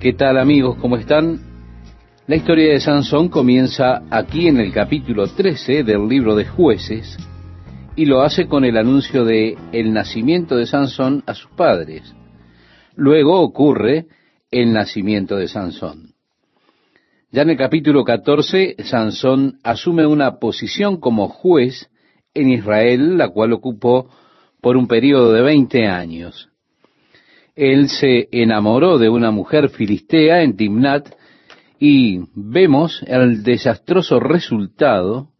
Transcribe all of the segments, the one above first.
¿Qué tal amigos? ¿Cómo están? La historia de Sansón comienza aquí en el capítulo 13 del libro de jueces y lo hace con el anuncio de el nacimiento de Sansón a sus padres. Luego ocurre el nacimiento de Sansón. Ya en el capítulo 14, Sansón asume una posición como juez en Israel, la cual ocupó por un periodo de 20 años. Él se enamoró de una mujer filistea en Timnat y vemos el desastroso resultado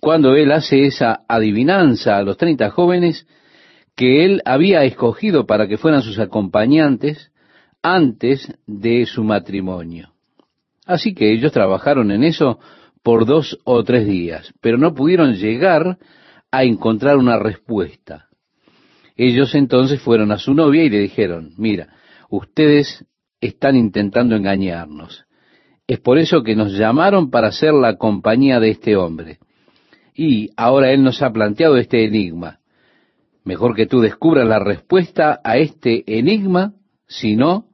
cuando él hace esa adivinanza a los 30 jóvenes que él había escogido para que fueran sus acompañantes antes de su matrimonio. Así que ellos trabajaron en eso por dos o tres días, pero no pudieron llegar a encontrar una respuesta. Ellos entonces fueron a su novia y le dijeron, mira, ustedes están intentando engañarnos. Es por eso que nos llamaron para ser la compañía de este hombre. Y ahora él nos ha planteado este enigma. Mejor que tú descubras la respuesta a este enigma, si no,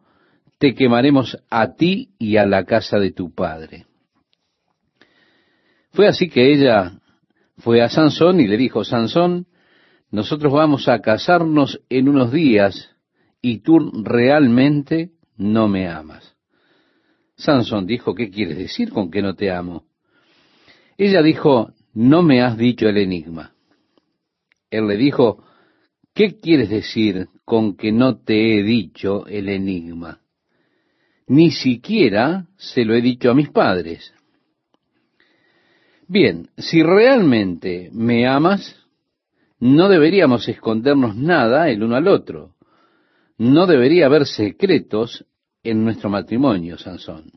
te quemaremos a ti y a la casa de tu padre. Fue así que ella fue a Sansón y le dijo, Sansón, nosotros vamos a casarnos en unos días y tú realmente no me amas. Sansón dijo, ¿qué quieres decir con que no te amo? Ella dijo, no me has dicho el enigma. Él le dijo, ¿qué quieres decir con que no te he dicho el enigma? ni siquiera se lo he dicho a mis padres. Bien, si realmente me amas, no deberíamos escondernos nada el uno al otro. No debería haber secretos en nuestro matrimonio, Sansón.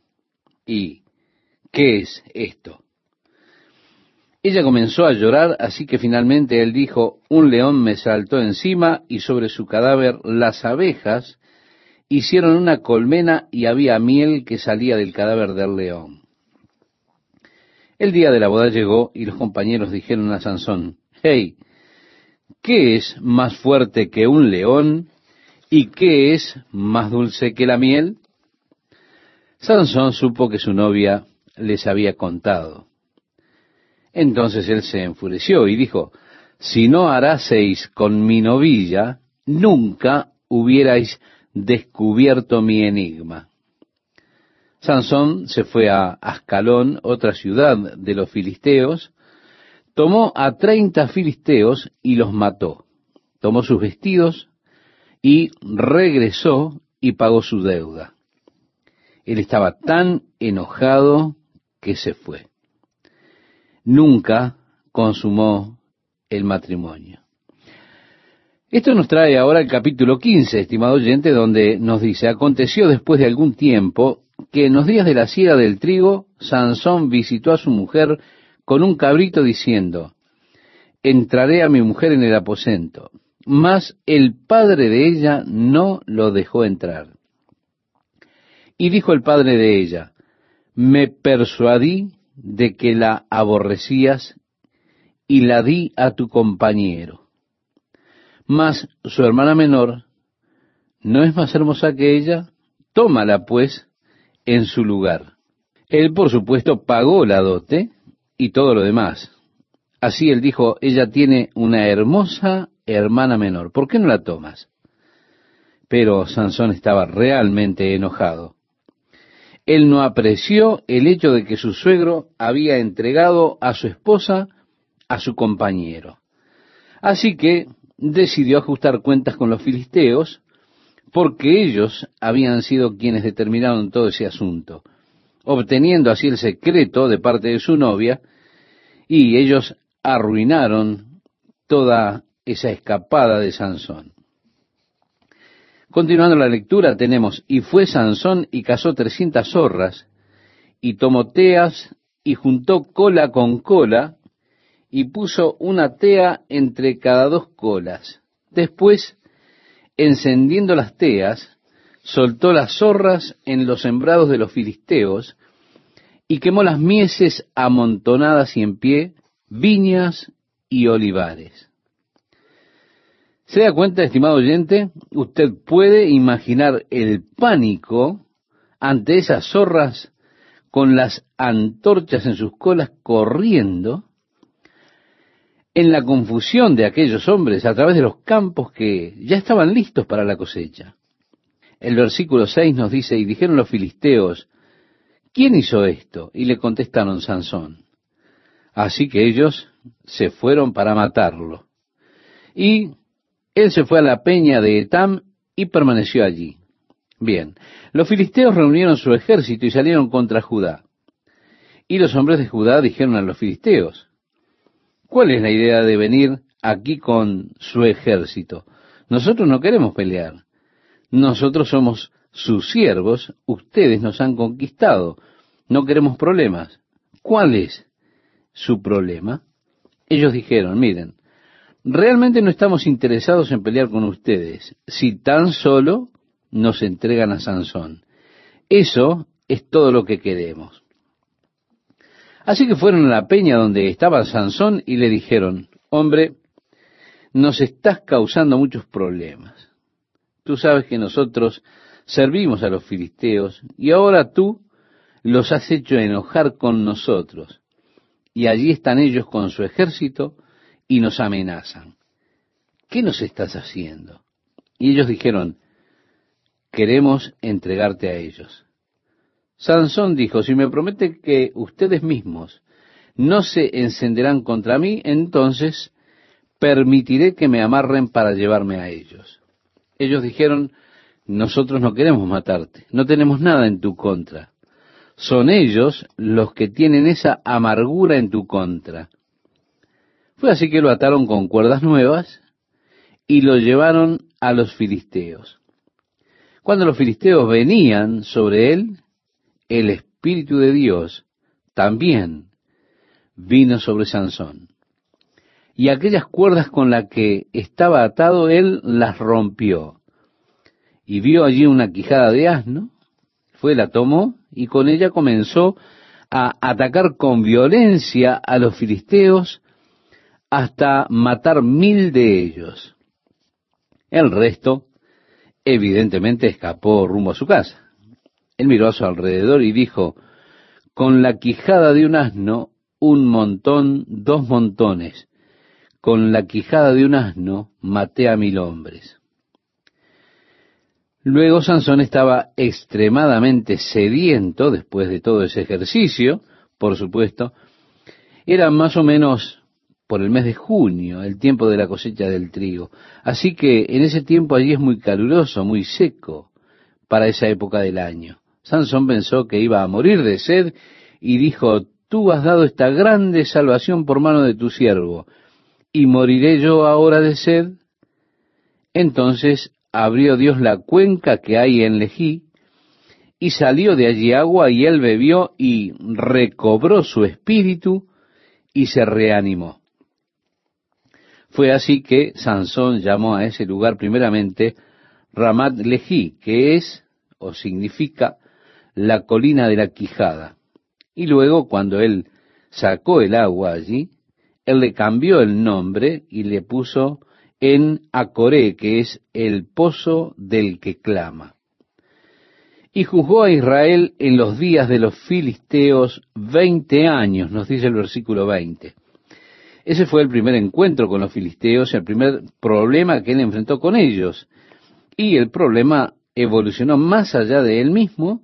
¿Y qué es esto? Ella comenzó a llorar, así que finalmente él dijo, un león me saltó encima y sobre su cadáver las abejas hicieron una colmena y había miel que salía del cadáver del león. El día de la boda llegó y los compañeros dijeron a Sansón, hey, ¿qué es más fuerte que un león y qué es más dulce que la miel? Sansón supo que su novia les había contado. Entonces él se enfureció y dijo, si no haraseis con mi novilla, nunca hubierais descubierto mi enigma. Sansón se fue a Ascalón, otra ciudad de los filisteos, tomó a treinta filisteos y los mató. Tomó sus vestidos y regresó y pagó su deuda. Él estaba tan enojado que se fue. Nunca consumó el matrimonio. Esto nos trae ahora el capítulo 15, estimado oyente, donde nos dice, aconteció después de algún tiempo que en los días de la siega del trigo, Sansón visitó a su mujer con un cabrito diciendo, entraré a mi mujer en el aposento. Mas el padre de ella no lo dejó entrar. Y dijo el padre de ella, me persuadí de que la aborrecías y la di a tu compañero. Mas su hermana menor no es más hermosa que ella, tómala pues en su lugar. Él, por supuesto, pagó la dote y todo lo demás. Así él dijo, ella tiene una hermosa hermana menor, ¿por qué no la tomas? Pero Sansón estaba realmente enojado. Él no apreció el hecho de que su suegro había entregado a su esposa a su compañero. Así que decidió ajustar cuentas con los filisteos porque ellos habían sido quienes determinaron todo ese asunto, obteniendo así el secreto de parte de su novia, y ellos arruinaron toda esa escapada de Sansón. Continuando la lectura tenemos, y fue Sansón y cazó trescientas zorras, y tomó teas, y juntó cola con cola, y puso una tea entre cada dos colas. Después, encendiendo las teas, soltó las zorras en los sembrados de los filisteos y quemó las mieses amontonadas y en pie, viñas y olivares. ¿Se da cuenta, estimado oyente? Usted puede imaginar el pánico ante esas zorras con las antorchas en sus colas corriendo, en la confusión de aquellos hombres a través de los campos que ya estaban listos para la cosecha. El versículo 6 nos dice, y dijeron los filisteos, ¿quién hizo esto? Y le contestaron Sansón. Así que ellos se fueron para matarlo. Y él se fue a la peña de Etam y permaneció allí. Bien, los filisteos reunieron su ejército y salieron contra Judá. Y los hombres de Judá dijeron a los filisteos, ¿cuál es la idea de venir aquí con su ejército? Nosotros no queremos pelear. Nosotros somos sus siervos, ustedes nos han conquistado. No queremos problemas. ¿Cuál es su problema? Ellos dijeron, miren, realmente no estamos interesados en pelear con ustedes, si tan solo nos entregan a Sansón. Eso es todo lo que queremos. Así que fueron a la peña donde estaba Sansón y le dijeron, hombre, nos estás causando muchos problemas. Tú sabes que nosotros servimos a los filisteos y ahora tú los has hecho enojar con nosotros. Y allí están ellos con su ejército y nos amenazan. ¿Qué nos estás haciendo? Y ellos dijeron, queremos entregarte a ellos. Sansón dijo, si me promete que ustedes mismos no se encenderán contra mí, entonces permitiré que me amarren para llevarme a ellos. Ellos dijeron, nosotros no queremos matarte, no tenemos nada en tu contra. Son ellos los que tienen esa amargura en tu contra. Fue así que lo ataron con cuerdas nuevas y lo llevaron a los filisteos. Cuando los filisteos venían sobre él, el Espíritu de Dios también vino sobre Sansón. Y aquellas cuerdas con las que estaba atado, él las rompió. Y vio allí una quijada de asno, fue, la tomó y con ella comenzó a atacar con violencia a los filisteos hasta matar mil de ellos. El resto, evidentemente, escapó rumbo a su casa. Él miró a su alrededor y dijo, con la quijada de un asno, un montón, dos montones. Con la quijada de un asno, maté a mil hombres. Luego Sansón estaba extremadamente sediento después de todo ese ejercicio, por supuesto. Era más o menos por el mes de junio, el tiempo de la cosecha del trigo. Así que en ese tiempo allí es muy caluroso, muy seco para esa época del año. Sansón pensó que iba a morir de sed y dijo, tú has dado esta grande salvación por mano de tu siervo, y moriré yo ahora de sed. Entonces abrió Dios la cuenca que hay en Lejí, y salió de allí agua, y él bebió y recobró su espíritu y se reanimó. Fue así que Sansón llamó a ese lugar primeramente Ramat Lejí, que es o significa la colina de la Quijada. Y luego, cuando él sacó el agua allí, él le cambió el nombre y le puso en Acoré, que es el pozo del que clama. Y juzgó a Israel en los días de los filisteos veinte años, nos dice el versículo veinte. Ese fue el primer encuentro con los filisteos, el primer problema que él enfrentó con ellos. Y el problema evolucionó más allá de él mismo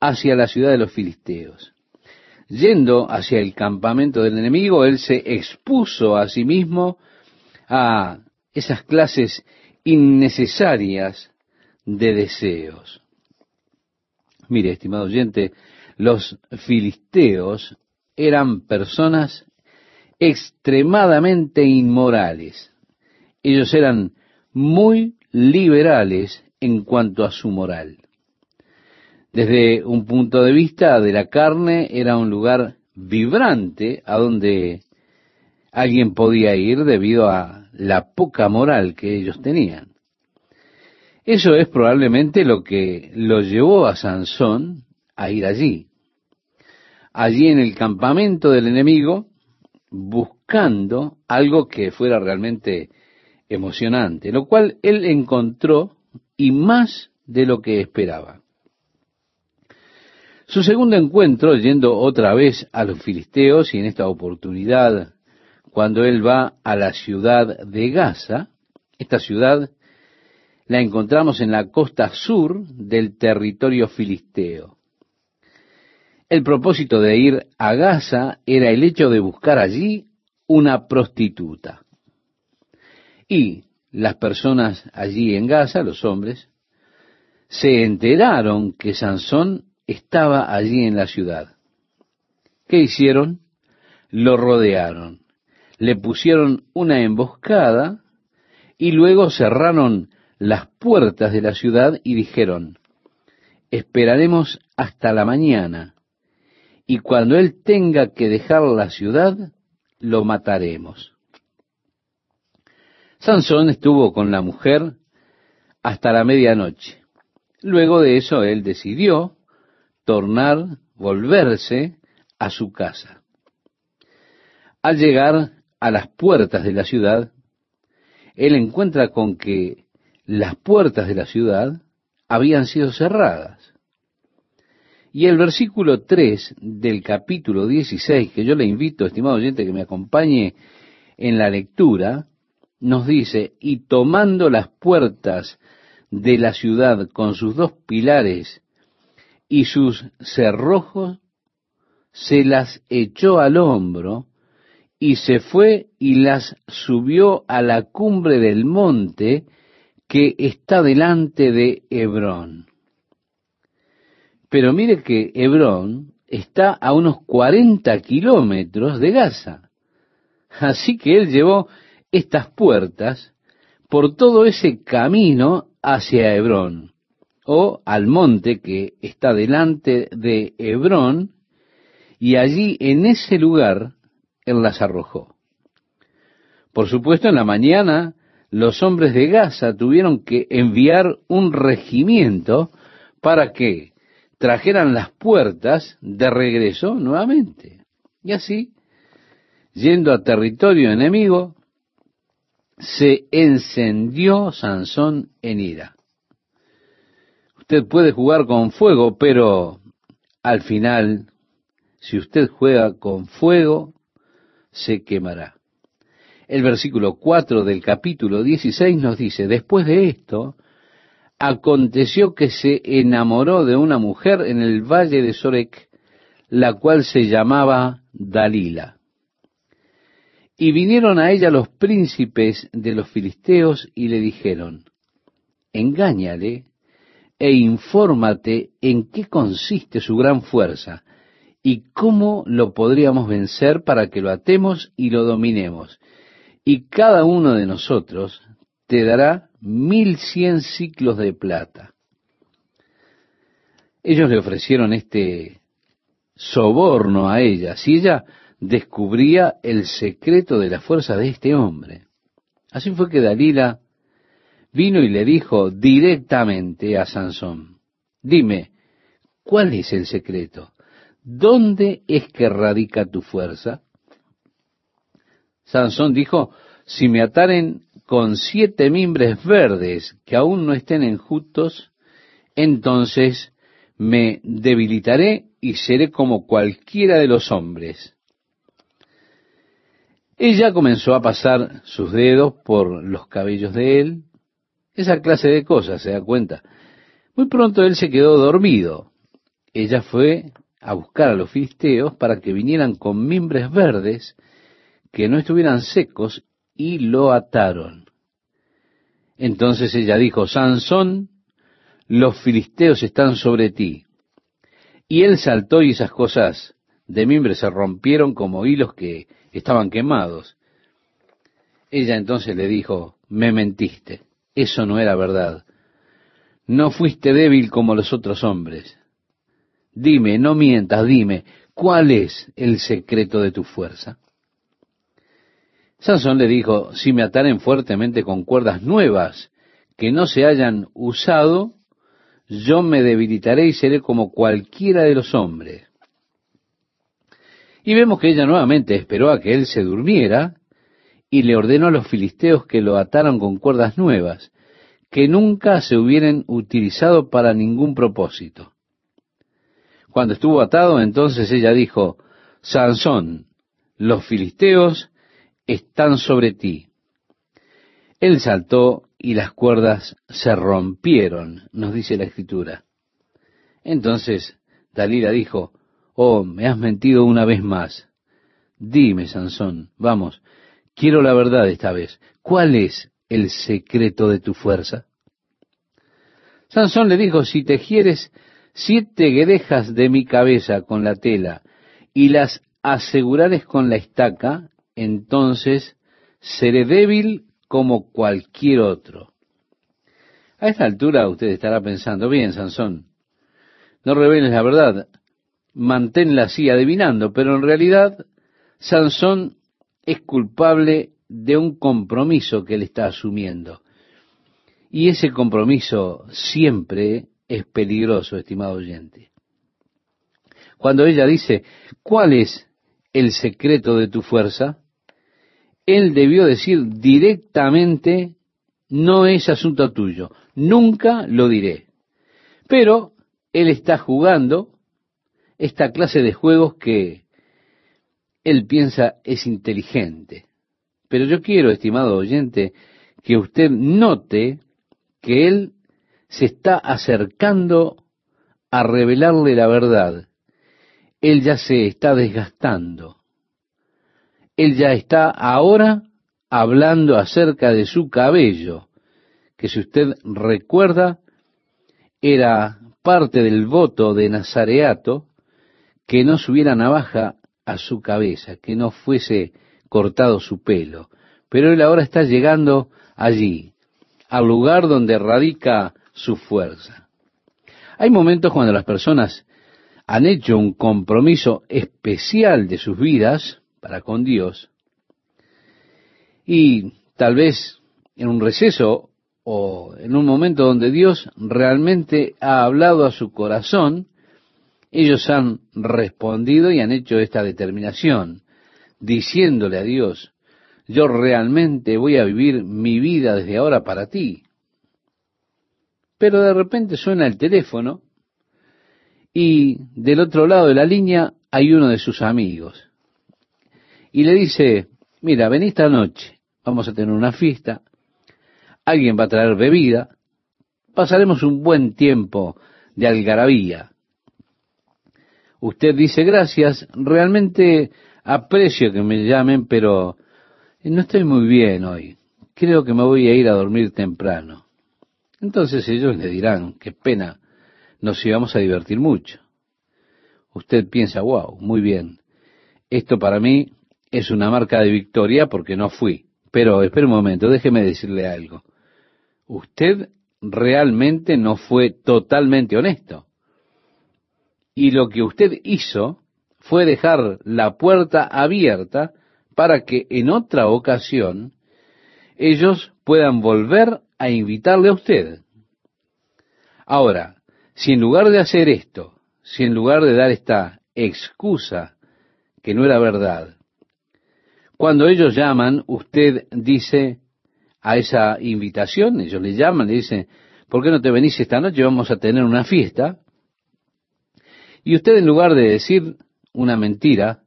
hacia la ciudad de los filisteos. Yendo hacia el campamento del enemigo, él se expuso a sí mismo a esas clases innecesarias de deseos. Mire, estimado oyente, los filisteos eran personas extremadamente inmorales. Ellos eran muy liberales en cuanto a su moral. Desde un punto de vista de la carne, era un lugar vibrante a donde alguien podía ir debido a la poca moral que ellos tenían. Eso es probablemente lo que lo llevó a Sansón a ir allí. Allí en el campamento del enemigo, buscando algo que fuera realmente emocionante, lo cual él encontró y más de lo que esperaba. Su segundo encuentro, yendo otra vez a los filisteos, y en esta oportunidad, cuando él va a la ciudad de Gaza, esta ciudad la encontramos en la costa sur del territorio filisteo. El propósito de ir a Gaza era el hecho de buscar allí una prostituta. Y las personas allí en Gaza, los hombres, se enteraron que Sansón estaba allí en la ciudad. ¿Qué hicieron? Lo rodearon, le pusieron una emboscada y luego cerraron las puertas de la ciudad y dijeron, esperaremos hasta la mañana, y cuando él tenga que dejar la ciudad, lo mataremos. Sansón estuvo con la mujer hasta la medianoche. Luego de eso él decidió volverse a su casa. Al llegar a las puertas de la ciudad, él encuentra con que las puertas de la ciudad habían sido cerradas. Y el versículo 3 del capítulo 16, que yo le invito, estimado oyente, que me acompañe en la lectura, nos dice, y tomando las puertas de la ciudad con sus dos pilares y sus cerrojos, se las echó al hombro y se fue y las subió a la cumbre del monte que está delante de Hebrón. Pero mire que Hebrón está a unos 40 kilómetros de Gaza. Así que él llevó estas puertas por todo ese camino hacia Hebrón, o al monte que está delante de Hebrón, y allí en ese lugar él las arrojó. Por supuesto, en la mañana los hombres de Gaza tuvieron que enviar un regimiento para que trajeran las puertas de regreso nuevamente. Y así, yendo a territorio enemigo, se encendió Sansón en ira. Usted puede jugar con fuego, pero al final, si usted juega con fuego, se quemará. El versículo 4 del capítulo 16 nos dice, después de esto, aconteció que se enamoró de una mujer en el valle de Sorek, la cual se llamaba Dalila. Y vinieron a ella los príncipes de los filisteos y le dijeron, engáñale e infórmate en qué consiste su gran fuerza y cómo lo podríamos vencer para que lo atemos y lo dominemos. Y cada uno de nosotros te dará mil cien ciclos de plata. Ellos le ofrecieron este soborno a ella, si ella descubría el secreto de la fuerza de este hombre. Así fue que Dalila vino y le dijo directamente a Sansón, dime, ¿cuál es el secreto? ¿dónde es que radica tu fuerza? Sansón dijo, si me ataren con siete mimbres verdes que aún no estén enjutos, entonces me debilitaré y seré como cualquiera de los hombres. Ella comenzó a pasar sus dedos por los cabellos de él, esa clase de cosas, se da cuenta. Muy pronto él se quedó dormido. Ella fue a buscar a los filisteos para que vinieran con mimbres verdes que no estuvieran secos y lo ataron. Entonces ella dijo, Sansón, los filisteos están sobre ti. Y él saltó y esas cosas de mimbre se rompieron como hilos que estaban quemados. Ella entonces le dijo, me mentiste, eso no era verdad. No fuiste débil como los otros hombres. Dime, no mientas, dime, ¿cuál es el secreto de tu fuerza? Sansón le dijo, si me ataren fuertemente con cuerdas nuevas que no se hayan usado, yo me debilitaré y seré como cualquiera de los hombres. Y vemos que ella nuevamente esperó a que él se durmiera y le ordenó a los filisteos que lo ataran con cuerdas nuevas, que nunca se hubieran utilizado para ningún propósito. Cuando estuvo atado, entonces ella dijo, Sansón, los filisteos están sobre ti. Él saltó y las cuerdas se rompieron, nos dice la escritura. Entonces Dalila dijo, Oh, me has mentido una vez más. Dime, Sansón, vamos, quiero la verdad esta vez. ¿Cuál es el secreto de tu fuerza? Sansón le dijo, si tejieres siete guedejas de mi cabeza con la tela y las asegurares con la estaca, entonces seré débil como cualquier otro. A esta altura usted estará pensando, bien, Sansón, no reveles la verdad, manténla así adivinando, pero en realidad Sansón es culpable de un compromiso que él está asumiendo. Y ese compromiso siempre es peligroso, estimado oyente. Cuando ella dice, ¿cuál es el secreto de tu fuerza? Él debió decir directamente, no es asunto tuyo, nunca lo diré. Pero él está jugando esta clase de juegos que él piensa es inteligente. Pero yo quiero, estimado oyente, que usted note que él se está acercando a revelarle la verdad. Él ya se está desgastando. Él ya está ahora hablando acerca de su cabello, que si usted recuerda, era parte del voto de Nazareato, que no subiera navaja a su cabeza, que no fuese cortado su pelo. Pero él ahora está llegando allí, al lugar donde radica su fuerza. Hay momentos cuando las personas han hecho un compromiso especial de sus vidas para con Dios y tal vez en un receso o en un momento donde Dios realmente ha hablado a su corazón, ellos han respondido y han hecho esta determinación, diciéndole a Dios, yo realmente voy a vivir mi vida desde ahora para ti. Pero de repente suena el teléfono y del otro lado de la línea hay uno de sus amigos. Y le dice, mira, ven esta noche, vamos a tener una fiesta, alguien va a traer bebida, pasaremos un buen tiempo de algarabía. Usted dice gracias, realmente aprecio que me llamen, pero no estoy muy bien hoy, creo que me voy a ir a dormir temprano. Entonces ellos le dirán, qué pena, nos íbamos a divertir mucho. Usted piensa, wow, muy bien, esto para mí es una marca de victoria porque no fui. Pero espere un momento, déjeme decirle algo. Usted realmente no fue totalmente honesto. Y lo que usted hizo fue dejar la puerta abierta para que en otra ocasión ellos puedan volver a invitarle a usted. Ahora, si en lugar de hacer esto, si en lugar de dar esta excusa que no era verdad, cuando ellos llaman, usted dice a esa invitación, ellos le llaman, le dicen, ¿por qué no te venís esta noche? Vamos a tener una fiesta. Y usted en lugar de decir una mentira,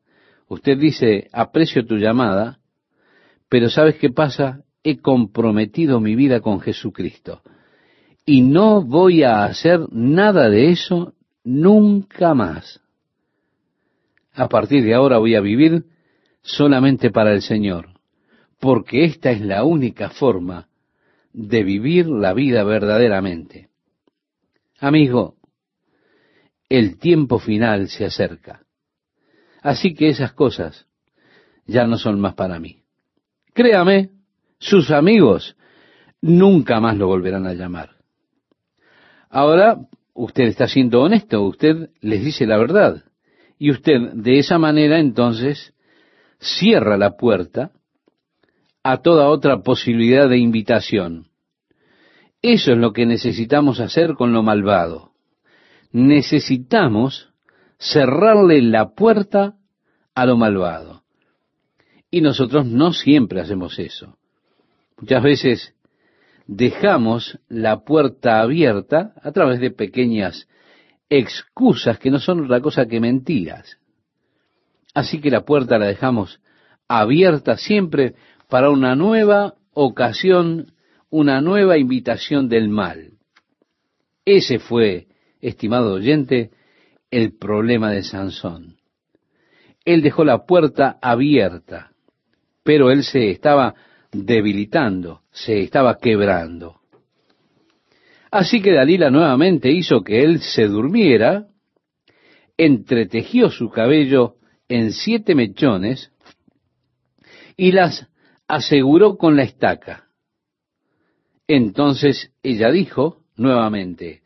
Usted dice, aprecio tu llamada, pero ¿sabes qué pasa? He comprometido mi vida con Jesucristo. Y no voy a hacer nada de eso nunca más. A partir de ahora voy a vivir solamente para el Señor, porque esta es la única forma de vivir la vida verdaderamente. Amigo, el tiempo final se acerca. Así que esas cosas ya no son más para mí. Créame, sus amigos nunca más lo volverán a llamar. Ahora usted está siendo honesto, usted les dice la verdad. Y usted de esa manera entonces cierra la puerta a toda otra posibilidad de invitación. Eso es lo que necesitamos hacer con lo malvado. Necesitamos cerrarle la puerta a lo malvado. Y nosotros no siempre hacemos eso. Muchas veces dejamos la puerta abierta a través de pequeñas excusas que no son otra cosa que mentiras. Así que la puerta la dejamos abierta siempre para una nueva ocasión, una nueva invitación del mal. Ese fue, estimado oyente, el problema de Sansón. Él dejó la puerta abierta, pero él se estaba debilitando, se estaba quebrando. Así que Dalila nuevamente hizo que él se durmiera, entretejió su cabello en siete mechones y las aseguró con la estaca. Entonces ella dijo nuevamente,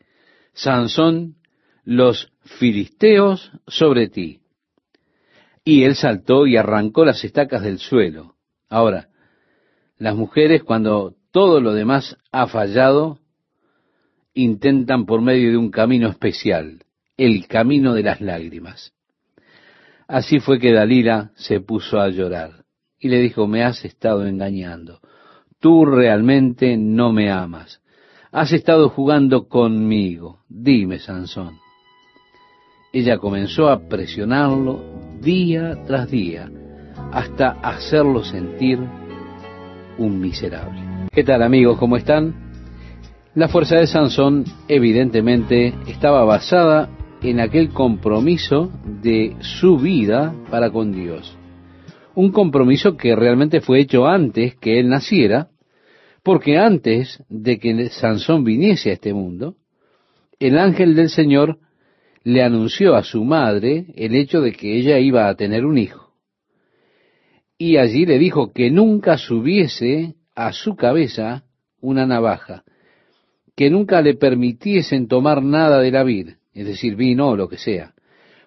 Sansón, los filisteos sobre ti. Y él saltó y arrancó las estacas del suelo. Ahora, las mujeres cuando todo lo demás ha fallado, intentan por medio de un camino especial, el camino de las lágrimas. Así fue que Dalila se puso a llorar y le dijo, me has estado engañando. Tú realmente no me amas. Has estado jugando conmigo. Dime, Sansón. Ella comenzó a presionarlo día tras día hasta hacerlo sentir un miserable. ¿Qué tal amigos? ¿Cómo están? La fuerza de Sansón evidentemente estaba basada en aquel compromiso de su vida para con Dios. Un compromiso que realmente fue hecho antes que él naciera, porque antes de que Sansón viniese a este mundo, el ángel del Señor le anunció a su madre el hecho de que ella iba a tener un hijo. Y allí le dijo que nunca subiese a su cabeza una navaja, que nunca le permitiesen tomar nada de la vid, es decir, vino o lo que sea,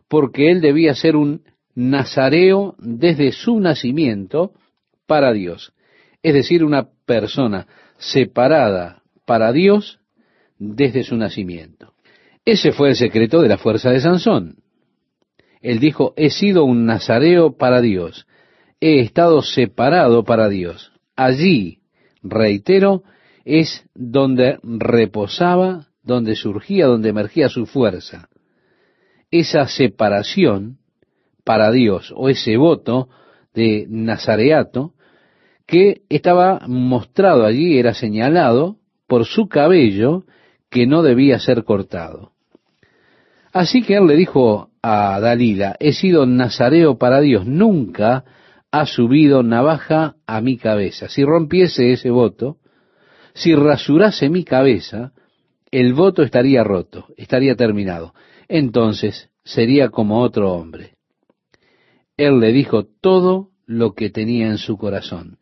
porque él debía ser un nazareo desde su nacimiento para Dios, es decir, una persona separada para Dios desde su nacimiento. Ese fue el secreto de la fuerza de Sansón. Él dijo, he sido un nazareo para Dios, he estado separado para Dios. Allí reitero, es donde reposaba, donde surgía, donde emergía su fuerza. Esa separación para Dios o ese voto de Nazareato que estaba mostrado allí, era señalado por su cabello que no debía ser cortado. Así que él le dijo a Dalila, he sido nazareo para Dios, nunca ha subido navaja a mi cabeza. Si rompiese ese voto, si rasurase mi cabeza, el voto estaría roto, estaría terminado. Entonces sería como otro hombre. Él le dijo todo lo que tenía en su corazón.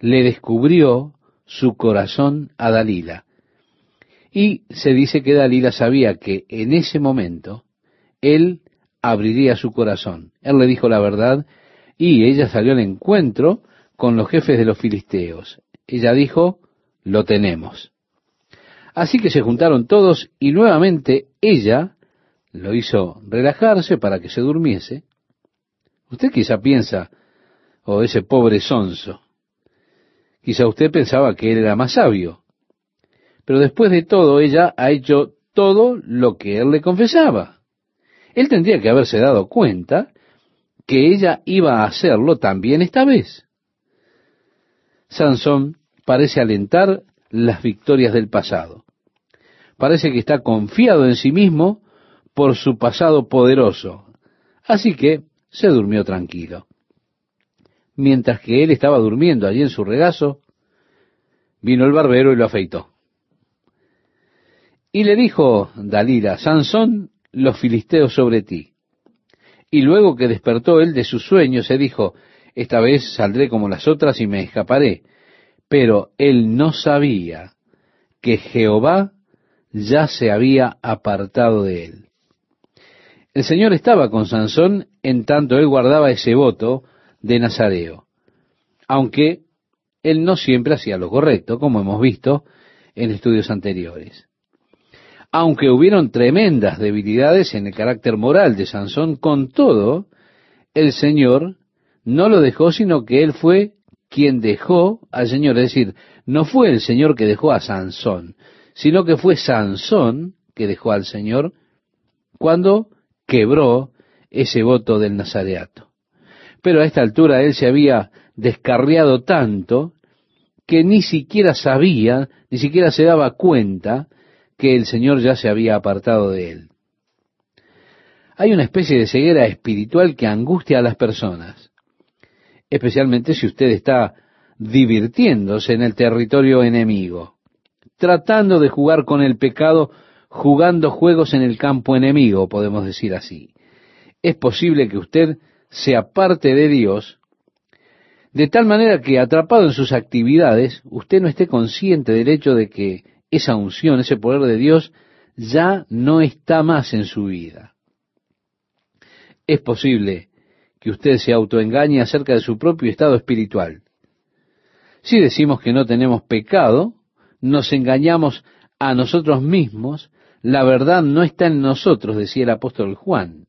Le descubrió su corazón a Dalila. Y se dice que Dalila sabía que en ese momento él abriría su corazón. Él le dijo la verdad y ella salió al encuentro con los jefes de los filisteos. Ella dijo, lo tenemos. Así que se juntaron todos y nuevamente ella lo hizo relajarse para que se durmiese. Usted quizá piensa, oh, ese pobre sonso. Quizá usted pensaba que él era más sabio. Pero después de todo, ella ha hecho todo lo que él le confesaba. Él tendría que haberse dado cuenta que ella iba a hacerlo también esta vez. Sansón parece alentar las victorias del pasado. Parece que está confiado en sí mismo por su pasado poderoso. Así que se durmió tranquilo. Mientras que él estaba durmiendo allí en su regazo, vino el barbero y lo afeitó. Y le dijo Dalila, Sansón, los filisteos sobre ti. Y luego que despertó él de su sueño, se dijo, esta vez saldré como las otras y me escaparé. Pero él no sabía que Jehová ya se había apartado de él. El Señor estaba con Sansón en tanto él guardaba ese voto de Nazareo, aunque él no siempre hacía lo correcto, como hemos visto en estudios anteriores aunque hubieron tremendas debilidades en el carácter moral de Sansón, con todo, el Señor no lo dejó, sino que él fue quien dejó al Señor. Es decir, no fue el Señor que dejó a Sansón, sino que fue Sansón que dejó al Señor cuando quebró ese voto del Nazareato. Pero a esta altura él se había descarriado tanto que ni siquiera sabía, ni siquiera se daba cuenta que el Señor ya se había apartado de él. Hay una especie de ceguera espiritual que angustia a las personas, especialmente si usted está divirtiéndose en el territorio enemigo, tratando de jugar con el pecado, jugando juegos en el campo enemigo, podemos decir así. Es posible que usted sea parte de Dios, de tal manera que atrapado en sus actividades, usted no esté consciente del hecho de que esa unción, ese poder de Dios, ya no está más en su vida. Es posible que usted se autoengañe acerca de su propio estado espiritual. Si decimos que no tenemos pecado, nos engañamos a nosotros mismos, la verdad no está en nosotros, decía el apóstol Juan.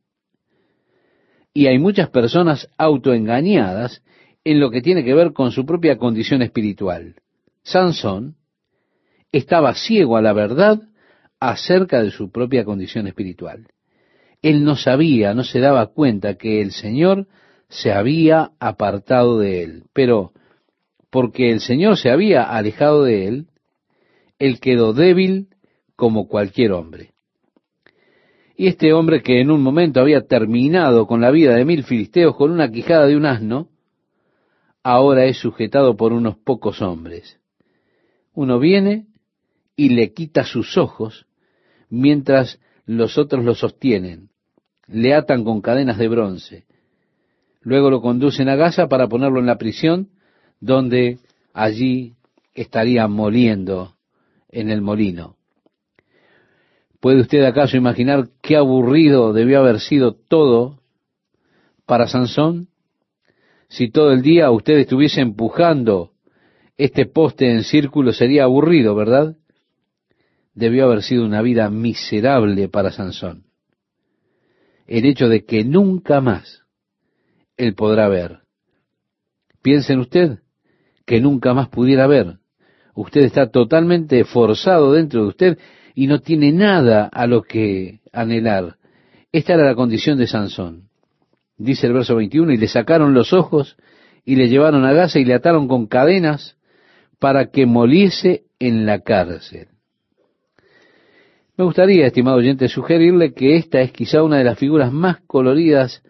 Y hay muchas personas autoengañadas en lo que tiene que ver con su propia condición espiritual. Sansón estaba ciego a la verdad acerca de su propia condición espiritual. Él no sabía, no se daba cuenta que el Señor se había apartado de él. Pero porque el Señor se había alejado de él, él quedó débil como cualquier hombre. Y este hombre que en un momento había terminado con la vida de mil filisteos con una quijada de un asno, ahora es sujetado por unos pocos hombres. Uno viene y le quita sus ojos mientras los otros lo sostienen le atan con cadenas de bronce. Luego lo conducen a Gaza para ponerlo en la prisión, donde allí estaría moliendo en el molino. ¿Puede usted acaso imaginar qué aburrido debió haber sido todo para Sansón? Si todo el día usted estuviese empujando este poste en círculo sería aburrido, ¿verdad? Debió haber sido una vida miserable para Sansón el hecho de que nunca más él podrá ver. Piensen usted que nunca más pudiera ver. Usted está totalmente forzado dentro de usted y no tiene nada a lo que anhelar. Esta era la condición de Sansón. Dice el verso 21, y le sacaron los ojos y le llevaron a Gaza y le ataron con cadenas para que moliese en la cárcel. Me gustaría, estimado oyente, sugerirle que esta es quizá una de las figuras más coloridas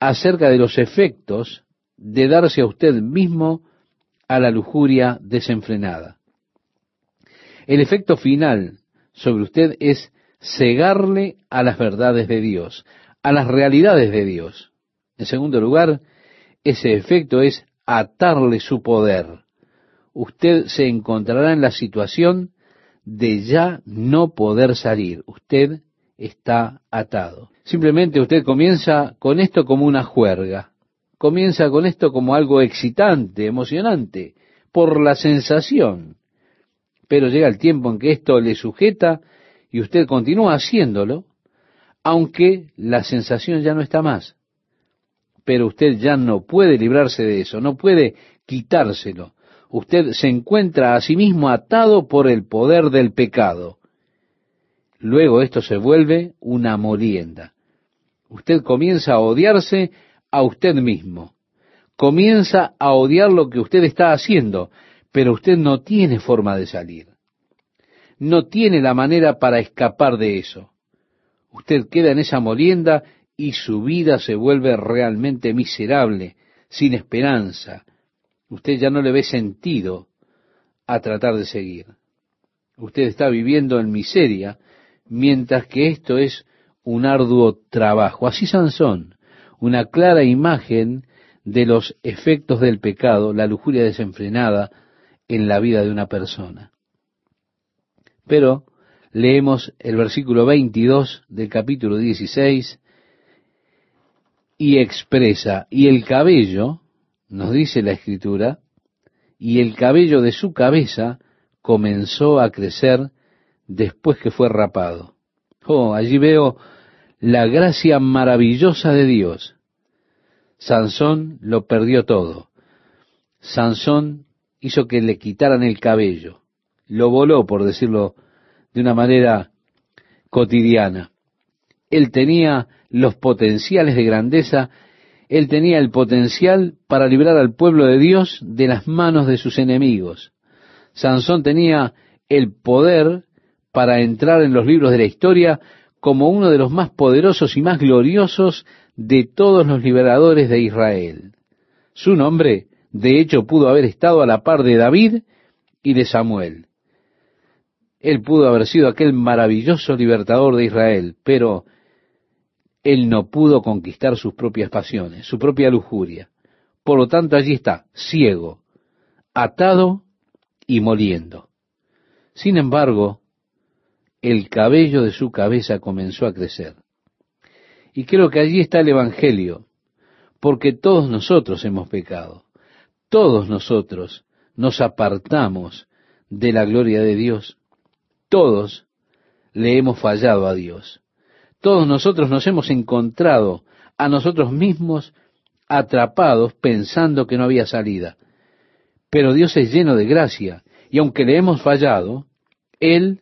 acerca de los efectos de darse a usted mismo a la lujuria desenfrenada. El efecto final sobre usted es cegarle a las verdades de Dios, a las realidades de Dios. En segundo lugar, ese efecto es atarle su poder. Usted se encontrará en la situación de ya no poder salir. Usted está atado. Simplemente usted comienza con esto como una juerga. Comienza con esto como algo excitante, emocionante, por la sensación. Pero llega el tiempo en que esto le sujeta y usted continúa haciéndolo, aunque la sensación ya no está más. Pero usted ya no puede librarse de eso, no puede quitárselo usted se encuentra a sí mismo atado por el poder del pecado. Luego esto se vuelve una molienda. Usted comienza a odiarse a usted mismo. Comienza a odiar lo que usted está haciendo, pero usted no tiene forma de salir. No tiene la manera para escapar de eso. Usted queda en esa molienda y su vida se vuelve realmente miserable, sin esperanza, Usted ya no le ve sentido a tratar de seguir. Usted está viviendo en miseria, mientras que esto es un arduo trabajo. Así Sansón, una clara imagen de los efectos del pecado, la lujuria desenfrenada en la vida de una persona. Pero leemos el versículo 22 del capítulo 16 y expresa, y el cabello nos dice la escritura, y el cabello de su cabeza comenzó a crecer después que fue rapado. Oh, allí veo la gracia maravillosa de Dios. Sansón lo perdió todo. Sansón hizo que le quitaran el cabello. Lo voló, por decirlo de una manera cotidiana. él tenía los potenciales de grandeza, él tenía el potencial para librar al pueblo de Dios de las manos de sus enemigos. Sansón tenía el poder para entrar en los libros de la historia como uno de los más poderosos y más gloriosos de todos los liberadores de Israel. Su nombre, de hecho, pudo haber estado a la par de David y de Samuel. Él pudo haber sido aquel maravilloso libertador de Israel, pero él no pudo conquistar sus propias pasiones, su propia lujuria. Por lo tanto, allí está, ciego, atado y moliendo. Sin embargo, el cabello de su cabeza comenzó a crecer. Y creo que allí está el Evangelio, porque todos nosotros hemos pecado, todos nosotros nos apartamos de la gloria de Dios, todos le hemos fallado a Dios, todos nosotros nos hemos encontrado a nosotros mismos atrapados pensando que no había salida. Pero Dios es lleno de gracia y aunque le hemos fallado, Él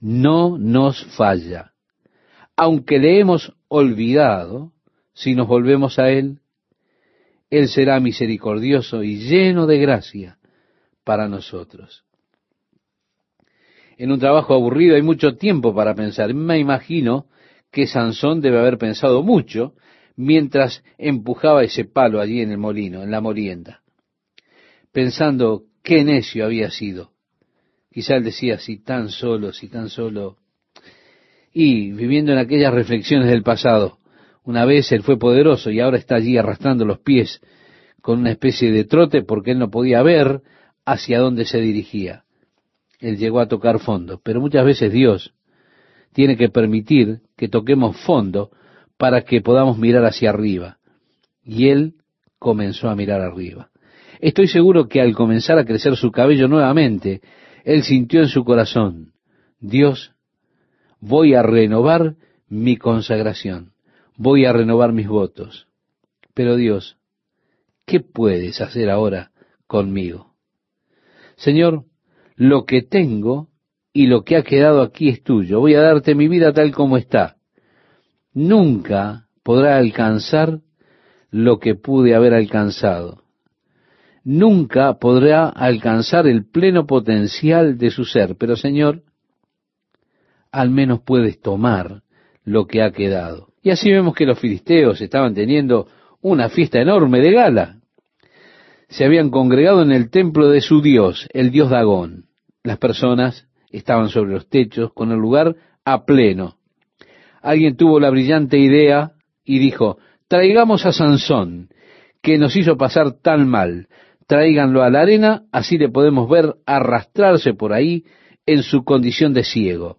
no nos falla. Aunque le hemos olvidado, si nos volvemos a Él, Él será misericordioso y lleno de gracia para nosotros. En un trabajo aburrido hay mucho tiempo para pensar. Me imagino que Sansón debe haber pensado mucho mientras empujaba ese palo allí en el molino, en la molienda, pensando qué necio había sido. Quizá él decía, si tan solo, si tan solo. Y viviendo en aquellas reflexiones del pasado, una vez él fue poderoso y ahora está allí arrastrando los pies con una especie de trote porque él no podía ver hacia dónde se dirigía. Él llegó a tocar fondo, pero muchas veces Dios tiene que permitir que toquemos fondo para que podamos mirar hacia arriba. Y él comenzó a mirar arriba. Estoy seguro que al comenzar a crecer su cabello nuevamente, él sintió en su corazón, Dios, voy a renovar mi consagración, voy a renovar mis votos. Pero Dios, ¿qué puedes hacer ahora conmigo? Señor, lo que tengo y lo que ha quedado aquí es tuyo. Voy a darte mi vida tal como está. Nunca podrá alcanzar lo que pude haber alcanzado nunca podrá alcanzar el pleno potencial de su ser. Pero Señor, al menos puedes tomar lo que ha quedado. Y así vemos que los filisteos estaban teniendo una fiesta enorme de gala. Se habían congregado en el templo de su dios, el dios Dagón. Las personas estaban sobre los techos con el lugar a pleno. Alguien tuvo la brillante idea y dijo, traigamos a Sansón, que nos hizo pasar tan mal tráiganlo a la arena, así le podemos ver arrastrarse por ahí en su condición de ciego.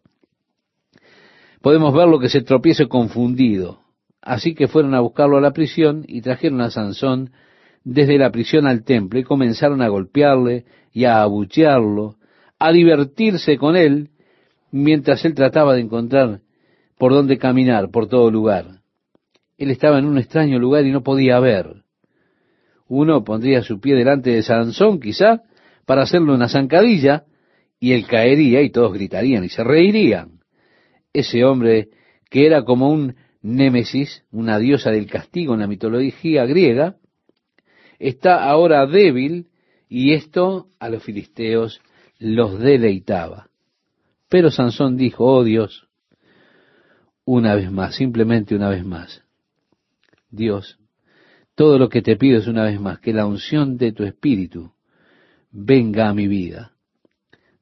Podemos verlo que se tropiece confundido. Así que fueron a buscarlo a la prisión y trajeron a Sansón desde la prisión al templo y comenzaron a golpearle y a abuchearlo, a divertirse con él, mientras él trataba de encontrar por dónde caminar por todo lugar. Él estaba en un extraño lugar y no podía ver. Uno pondría su pie delante de Sansón, quizá, para hacerle una zancadilla, y él caería y todos gritarían y se reirían. Ese hombre que era como un némesis, una diosa del castigo en la mitología griega, está ahora débil y esto a los filisteos los deleitaba. Pero Sansón dijo, oh Dios, una vez más, simplemente una vez más, Dios, todo lo que te pido es una vez más, que la unción de tu espíritu venga a mi vida.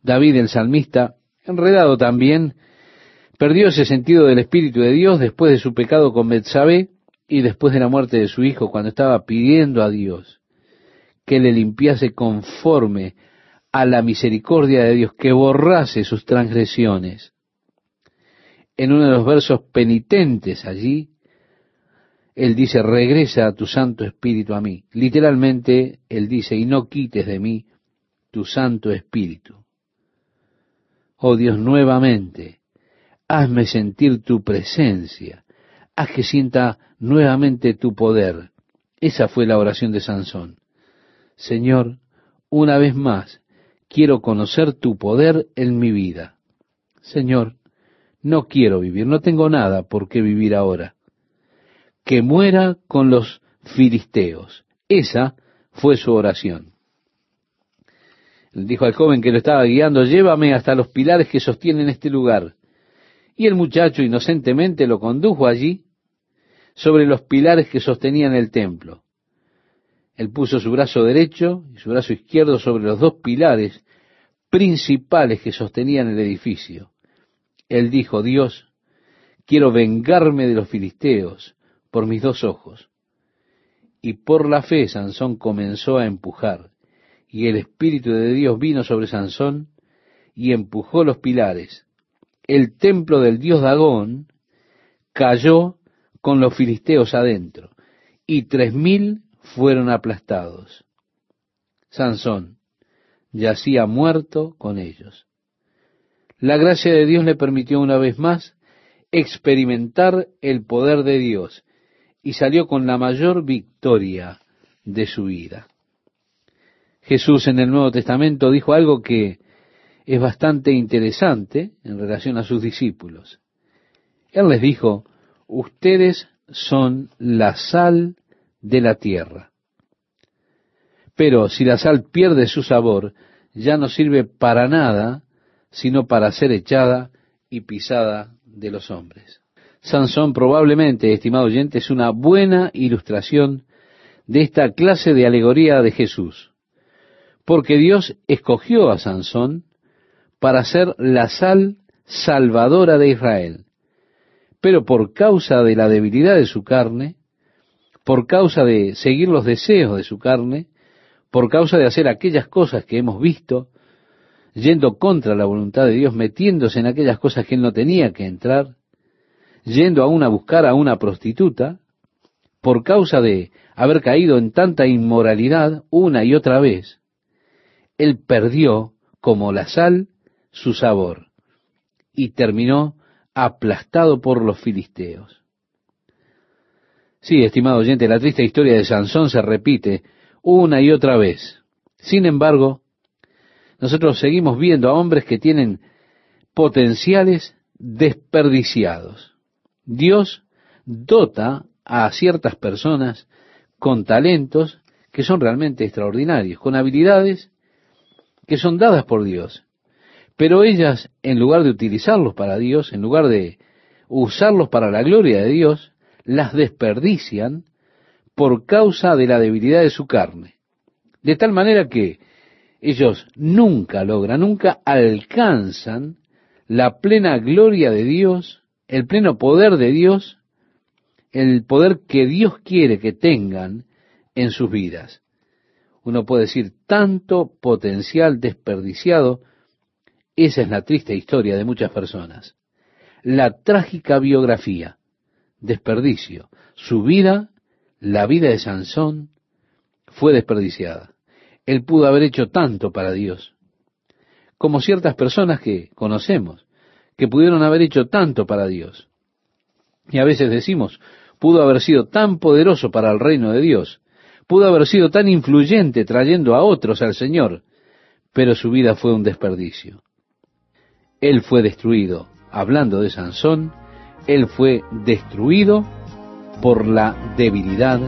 David el salmista, enredado también, perdió ese sentido del espíritu de Dios después de su pecado con Betsabé y después de la muerte de su hijo cuando estaba pidiendo a Dios que le limpiase conforme a la misericordia de Dios, que borrase sus transgresiones. En uno de los versos penitentes allí, él dice, regresa a tu Santo Espíritu a mí. Literalmente, Él dice, y no quites de mí tu Santo Espíritu. Oh Dios, nuevamente, hazme sentir tu presencia, haz que sienta nuevamente tu poder. Esa fue la oración de Sansón. Señor, una vez más, quiero conocer tu poder en mi vida. Señor, no quiero vivir, no tengo nada por qué vivir ahora. Que muera con los filisteos. Esa fue su oración. Dijo al joven que lo estaba guiando, llévame hasta los pilares que sostienen este lugar. Y el muchacho inocentemente lo condujo allí, sobre los pilares que sostenían el templo. Él puso su brazo derecho y su brazo izquierdo sobre los dos pilares principales que sostenían el edificio. Él dijo, Dios, quiero vengarme de los filisteos por mis dos ojos. Y por la fe Sansón comenzó a empujar, y el Espíritu de Dios vino sobre Sansón y empujó los pilares. El templo del dios Dagón cayó con los filisteos adentro, y tres mil fueron aplastados. Sansón yacía muerto con ellos. La gracia de Dios le permitió una vez más experimentar el poder de Dios y salió con la mayor victoria de su vida. Jesús en el Nuevo Testamento dijo algo que es bastante interesante en relación a sus discípulos. Él les dijo, ustedes son la sal de la tierra. Pero si la sal pierde su sabor, ya no sirve para nada, sino para ser echada y pisada de los hombres. Sansón probablemente, estimado oyente, es una buena ilustración de esta clase de alegoría de Jesús, porque Dios escogió a Sansón para ser la sal salvadora de Israel, pero por causa de la debilidad de su carne, por causa de seguir los deseos de su carne, por causa de hacer aquellas cosas que hemos visto, yendo contra la voluntad de Dios, metiéndose en aquellas cosas que él no tenía que entrar, yendo aún a buscar a una prostituta, por causa de haber caído en tanta inmoralidad una y otra vez, él perdió como la sal su sabor y terminó aplastado por los filisteos. Sí, estimado oyente, la triste historia de Sansón se repite una y otra vez. Sin embargo, nosotros seguimos viendo a hombres que tienen potenciales desperdiciados. Dios dota a ciertas personas con talentos que son realmente extraordinarios, con habilidades que son dadas por Dios. Pero ellas, en lugar de utilizarlos para Dios, en lugar de usarlos para la gloria de Dios, las desperdician por causa de la debilidad de su carne. De tal manera que ellos nunca logran, nunca alcanzan la plena gloria de Dios, el pleno poder de Dios, el poder que Dios quiere que tengan en sus vidas. Uno puede decir tanto potencial desperdiciado, esa es la triste historia de muchas personas. La trágica biografía, desperdicio. Su vida, la vida de Sansón, fue desperdiciada. Él pudo haber hecho tanto para Dios, como ciertas personas que conocemos, que pudieron haber hecho tanto para Dios. Y a veces decimos, pudo haber sido tan poderoso para el reino de Dios, pudo haber sido tan influyente trayendo a otros al Señor, pero su vida fue un desperdicio. Él fue destruido. Hablando de Sansón, él fue destruido por la debilidad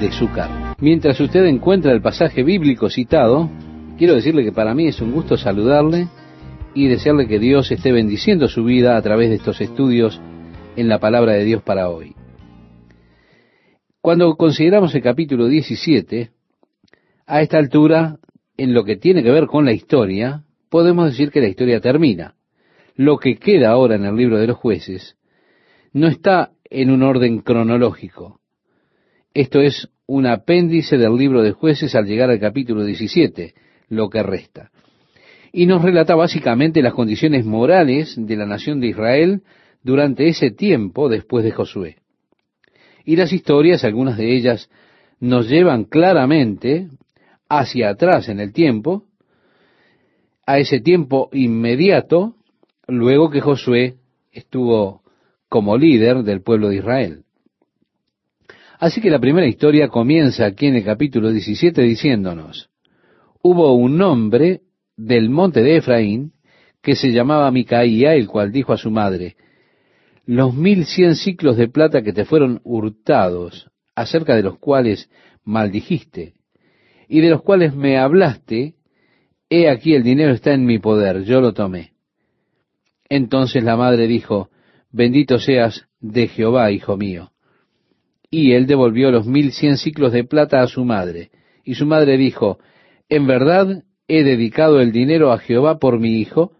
de su carne. Mientras usted encuentra el pasaje bíblico citado, quiero decirle que para mí es un gusto saludarle y desearle que Dios esté bendiciendo su vida a través de estos estudios en la palabra de Dios para hoy. Cuando consideramos el capítulo 17, a esta altura, en lo que tiene que ver con la historia, podemos decir que la historia termina. Lo que queda ahora en el libro de los jueces no está en un orden cronológico. Esto es un apéndice del libro de jueces al llegar al capítulo 17, lo que resta. Y nos relata básicamente las condiciones morales de la nación de Israel durante ese tiempo después de Josué. Y las historias, algunas de ellas, nos llevan claramente hacia atrás en el tiempo, a ese tiempo inmediato, luego que Josué estuvo como líder del pueblo de Israel. Así que la primera historia comienza aquí en el capítulo 17 diciéndonos, hubo un hombre del monte de Efraín que se llamaba Micaía, el cual dijo a su madre, los mil cien ciclos de plata que te fueron hurtados, acerca de los cuales maldijiste, y de los cuales me hablaste, he aquí el dinero está en mi poder, yo lo tomé. Entonces la madre dijo, bendito seas de Jehová, hijo mío. Y él devolvió los mil cien ciclos de plata a su madre. Y su madre dijo, en verdad he dedicado el dinero a Jehová por mi hijo,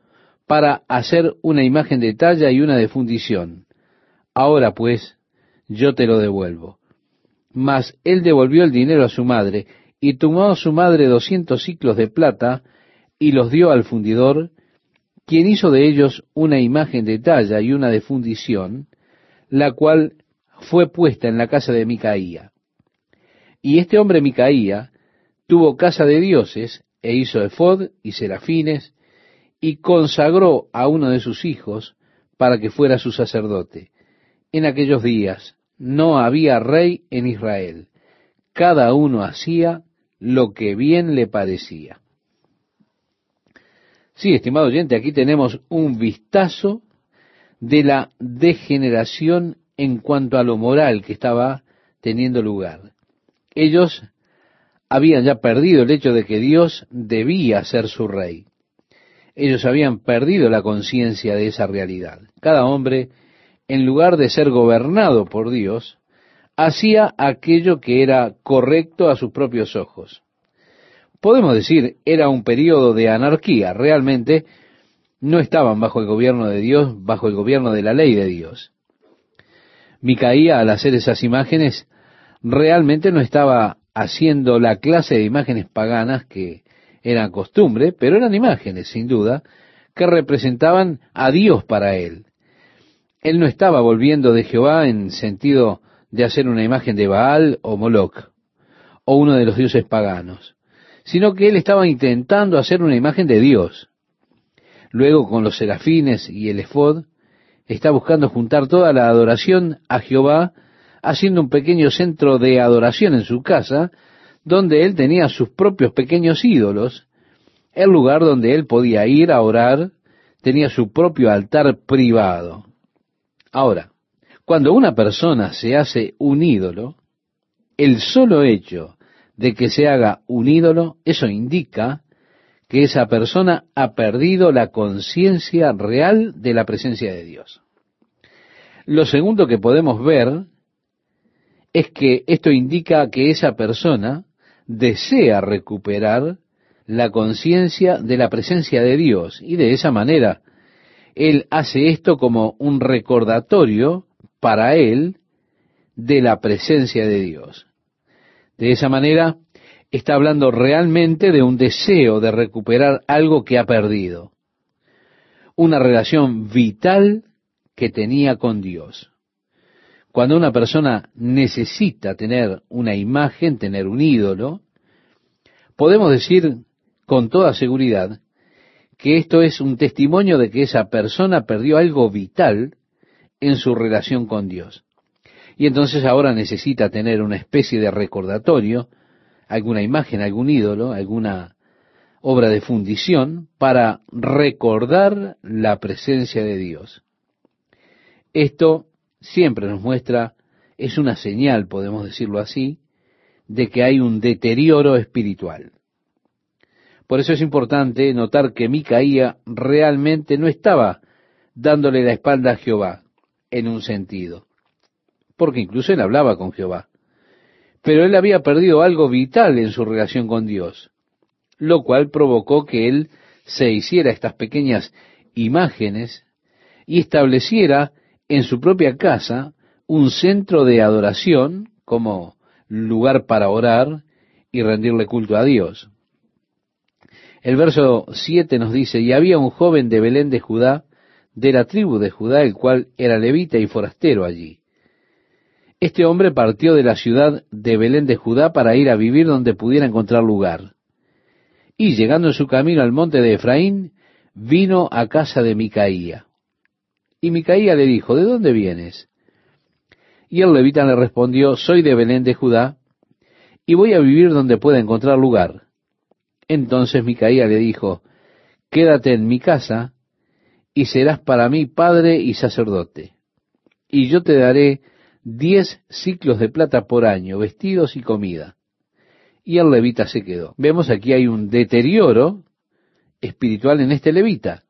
para hacer una imagen de talla y una de fundición. Ahora pues, yo te lo devuelvo. Mas él devolvió el dinero a su madre, y tomó a su madre doscientos ciclos de plata, y los dio al fundidor, quien hizo de ellos una imagen de talla y una de fundición, la cual fue puesta en la casa de Micaía. Y este hombre Micaía tuvo casa de dioses, e hizo efod y serafines, y consagró a uno de sus hijos para que fuera su sacerdote. En aquellos días no había rey en Israel. Cada uno hacía lo que bien le parecía. Sí, estimado oyente, aquí tenemos un vistazo de la degeneración en cuanto a lo moral que estaba teniendo lugar. Ellos habían ya perdido el hecho de que Dios debía ser su rey. Ellos habían perdido la conciencia de esa realidad. Cada hombre, en lugar de ser gobernado por Dios, hacía aquello que era correcto a sus propios ojos podemos decir, era un periodo de anarquía. Realmente no estaban bajo el gobierno de Dios, bajo el gobierno de la ley de Dios. Micaía, al hacer esas imágenes, realmente no estaba haciendo la clase de imágenes paganas que eran costumbre, pero eran imágenes, sin duda, que representaban a Dios para él. Él no estaba volviendo de Jehová en sentido de hacer una imagen de Baal o Moloch, o uno de los dioses paganos sino que él estaba intentando hacer una imagen de Dios. Luego con los serafines y el efod, está buscando juntar toda la adoración a Jehová, haciendo un pequeño centro de adoración en su casa, donde él tenía sus propios pequeños ídolos, el lugar donde él podía ir a orar, tenía su propio altar privado. Ahora, cuando una persona se hace un ídolo, el solo hecho de que se haga un ídolo, eso indica que esa persona ha perdido la conciencia real de la presencia de Dios. Lo segundo que podemos ver es que esto indica que esa persona desea recuperar la conciencia de la presencia de Dios y de esa manera él hace esto como un recordatorio para él de la presencia de Dios. De esa manera, está hablando realmente de un deseo de recuperar algo que ha perdido. Una relación vital que tenía con Dios. Cuando una persona necesita tener una imagen, tener un ídolo, podemos decir con toda seguridad que esto es un testimonio de que esa persona perdió algo vital en su relación con Dios y entonces ahora necesita tener una especie de recordatorio, alguna imagen, algún ídolo, alguna obra de fundición para recordar la presencia de Dios. Esto siempre nos muestra, es una señal, podemos decirlo así, de que hay un deterioro espiritual. Por eso es importante notar que Micaía realmente no estaba dándole la espalda a Jehová, en un sentido porque incluso él hablaba con Jehová. Pero él había perdido algo vital en su relación con Dios, lo cual provocó que él se hiciera estas pequeñas imágenes y estableciera en su propia casa un centro de adoración como lugar para orar y rendirle culto a Dios. El verso 7 nos dice, y había un joven de Belén de Judá, de la tribu de Judá, el cual era levita y forastero allí. Este hombre partió de la ciudad de Belén de Judá para ir a vivir donde pudiera encontrar lugar. Y llegando en su camino al monte de Efraín, vino a casa de Micaía. Y Micaía le dijo, ¿de dónde vienes? Y el levita le respondió, soy de Belén de Judá, y voy a vivir donde pueda encontrar lugar. Entonces Micaía le dijo, quédate en mi casa, y serás para mí padre y sacerdote. Y yo te daré diez ciclos de plata por año, vestidos y comida. Y el levita se quedó. Vemos aquí hay un deterioro espiritual en este levita.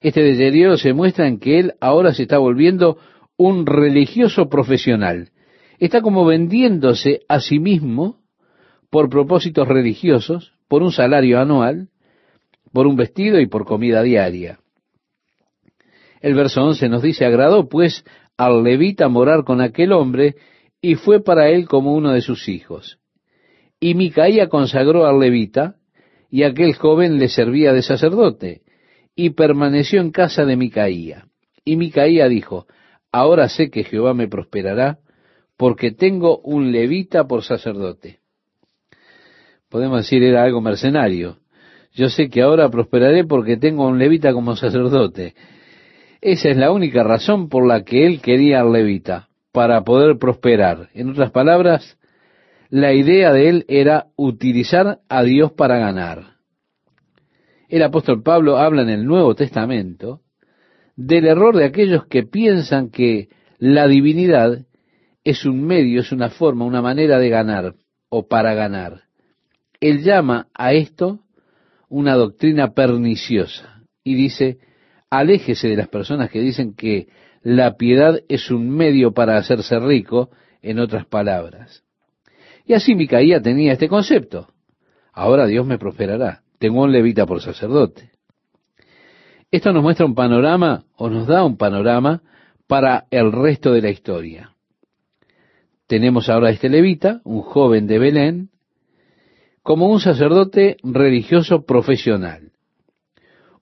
Este deterioro se muestra en que él ahora se está volviendo un religioso profesional. Está como vendiéndose a sí mismo por propósitos religiosos, por un salario anual, por un vestido y por comida diaria. El verso 11 nos dice, agradó pues al levita morar con aquel hombre y fue para él como uno de sus hijos. Y Micaía consagró al levita y aquel joven le servía de sacerdote y permaneció en casa de Micaía. Y Micaía dijo, ahora sé que Jehová me prosperará porque tengo un levita por sacerdote. Podemos decir era algo mercenario. Yo sé que ahora prosperaré porque tengo un levita como sacerdote. Esa es la única razón por la que él quería al levita, para poder prosperar. En otras palabras, la idea de él era utilizar a Dios para ganar. El apóstol Pablo habla en el Nuevo Testamento del error de aquellos que piensan que la divinidad es un medio, es una forma, una manera de ganar o para ganar. Él llama a esto una doctrina perniciosa y dice, aléjese de las personas que dicen que la piedad es un medio para hacerse rico, en otras palabras. Y así Micaía tenía este concepto. Ahora Dios me prosperará. Tengo un levita por sacerdote. Esto nos muestra un panorama, o nos da un panorama, para el resto de la historia. Tenemos ahora a este levita, un joven de Belén, como un sacerdote religioso profesional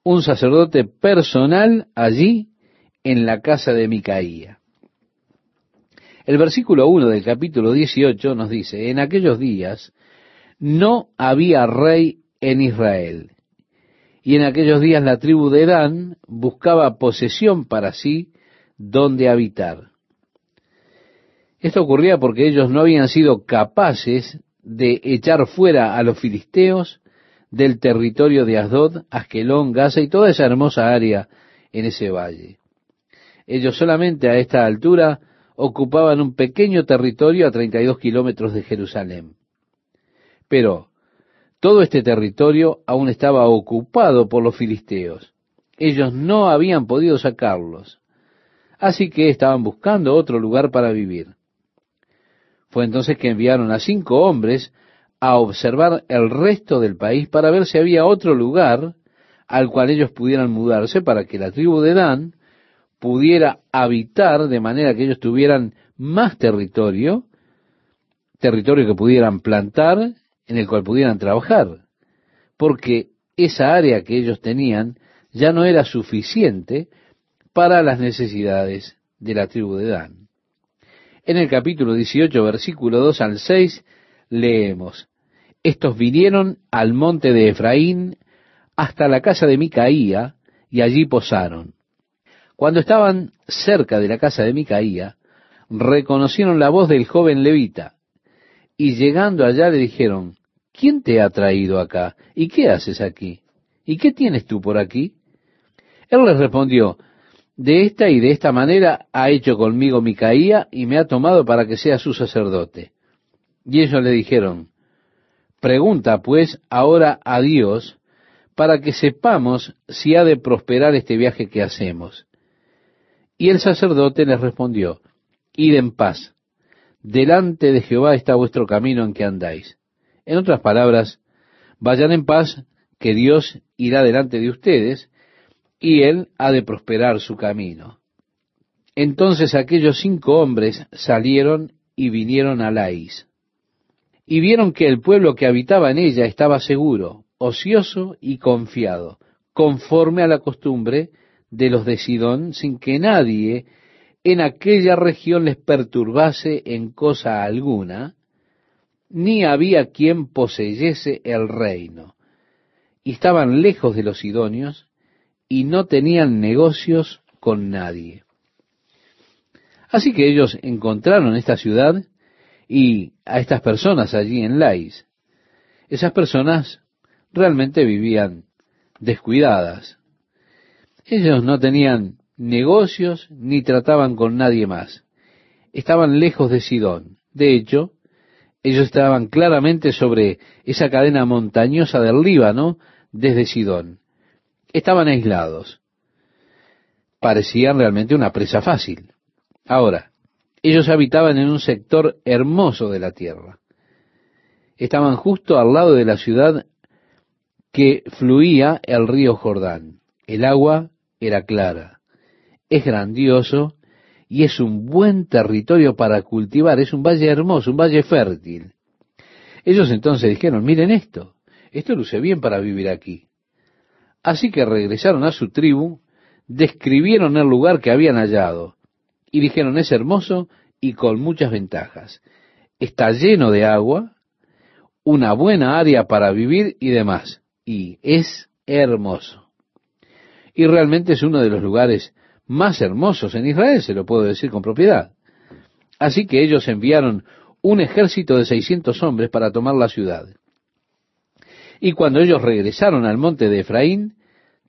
un sacerdote personal allí en la casa de Micaía. El versículo 1 del capítulo 18 nos dice, en aquellos días no había rey en Israel, y en aquellos días la tribu de Dan buscaba posesión para sí donde habitar. Esto ocurría porque ellos no habían sido capaces de echar fuera a los filisteos del territorio de Asdod, Askelón, Gaza y toda esa hermosa área en ese valle. Ellos solamente a esta altura ocupaban un pequeño territorio a 32 kilómetros de Jerusalén. Pero todo este territorio aún estaba ocupado por los filisteos. Ellos no habían podido sacarlos. Así que estaban buscando otro lugar para vivir. Fue entonces que enviaron a cinco hombres a observar el resto del país para ver si había otro lugar al cual ellos pudieran mudarse para que la tribu de Dan pudiera habitar de manera que ellos tuvieran más territorio, territorio que pudieran plantar, en el cual pudieran trabajar, porque esa área que ellos tenían ya no era suficiente para las necesidades de la tribu de Dan. En el capítulo 18, versículo 2 al 6, leemos, estos vinieron al monte de Efraín hasta la casa de Micaía y allí posaron. Cuando estaban cerca de la casa de Micaía, reconocieron la voz del joven levita y llegando allá le dijeron, ¿quién te ha traído acá? ¿Y qué haces aquí? ¿Y qué tienes tú por aquí? Él les respondió, de esta y de esta manera ha hecho conmigo Micaía y me ha tomado para que sea su sacerdote. Y ellos le dijeron, Pregunta pues ahora a Dios para que sepamos si ha de prosperar este viaje que hacemos. Y el sacerdote les respondió, Id en paz, delante de Jehová está vuestro camino en que andáis. En otras palabras, vayan en paz, que Dios irá delante de ustedes, y Él ha de prosperar su camino. Entonces aquellos cinco hombres salieron y vinieron a Laís y vieron que el pueblo que habitaba en ella estaba seguro, ocioso y confiado, conforme a la costumbre de los de Sidón, sin que nadie en aquella región les perturbase en cosa alguna, ni había quien poseyese el reino. Y estaban lejos de los sidonios y no tenían negocios con nadie. Así que ellos encontraron esta ciudad y a estas personas allí en Lais. Esas personas realmente vivían descuidadas. Ellos no tenían negocios ni trataban con nadie más. Estaban lejos de Sidón. De hecho, ellos estaban claramente sobre esa cadena montañosa del Líbano desde Sidón. Estaban aislados. Parecían realmente una presa fácil. Ahora, ellos habitaban en un sector hermoso de la tierra. Estaban justo al lado de la ciudad que fluía el río Jordán. El agua era clara. Es grandioso y es un buen territorio para cultivar. Es un valle hermoso, un valle fértil. Ellos entonces dijeron, miren esto, esto luce bien para vivir aquí. Así que regresaron a su tribu, describieron el lugar que habían hallado y dijeron, es hermoso y con muchas ventajas. Está lleno de agua, una buena área para vivir y demás. Y es hermoso. Y realmente es uno de los lugares más hermosos en Israel, se lo puedo decir con propiedad. Así que ellos enviaron un ejército de 600 hombres para tomar la ciudad. Y cuando ellos regresaron al monte de Efraín,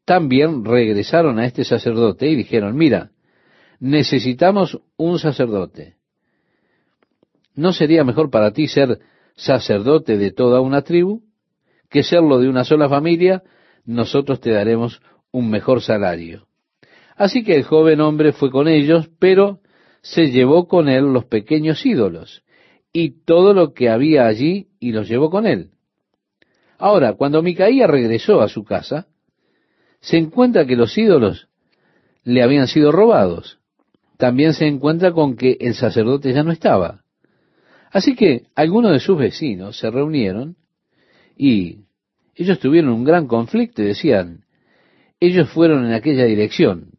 también regresaron a este sacerdote y dijeron, mira, necesitamos un sacerdote. ¿No sería mejor para ti ser sacerdote de toda una tribu que serlo de una sola familia? Nosotros te daremos un mejor salario. Así que el joven hombre fue con ellos, pero se llevó con él los pequeños ídolos y todo lo que había allí y los llevó con él. Ahora, cuando Micaía regresó a su casa, se encuentra que los ídolos le habían sido robados también se encuentra con que el sacerdote ya no estaba. Así que algunos de sus vecinos se reunieron y ellos tuvieron un gran conflicto y decían, ellos fueron en aquella dirección.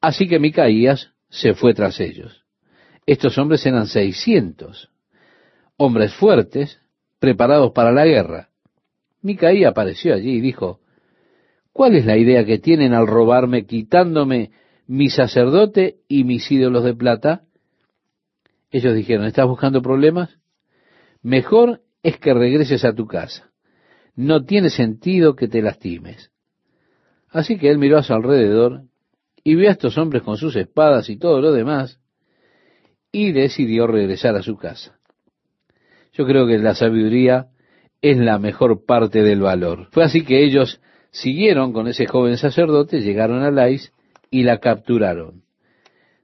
Así que Micaías se fue tras ellos. Estos hombres eran seiscientos, hombres fuertes, preparados para la guerra. Micaías apareció allí y dijo, ¿cuál es la idea que tienen al robarme quitándome mi sacerdote y mis ídolos de plata. Ellos dijeron, ¿estás buscando problemas? Mejor es que regreses a tu casa. No tiene sentido que te lastimes. Así que él miró a su alrededor y vio a estos hombres con sus espadas y todo lo demás y decidió regresar a su casa. Yo creo que la sabiduría es la mejor parte del valor. Fue así que ellos siguieron con ese joven sacerdote, llegaron a Lais y la capturaron.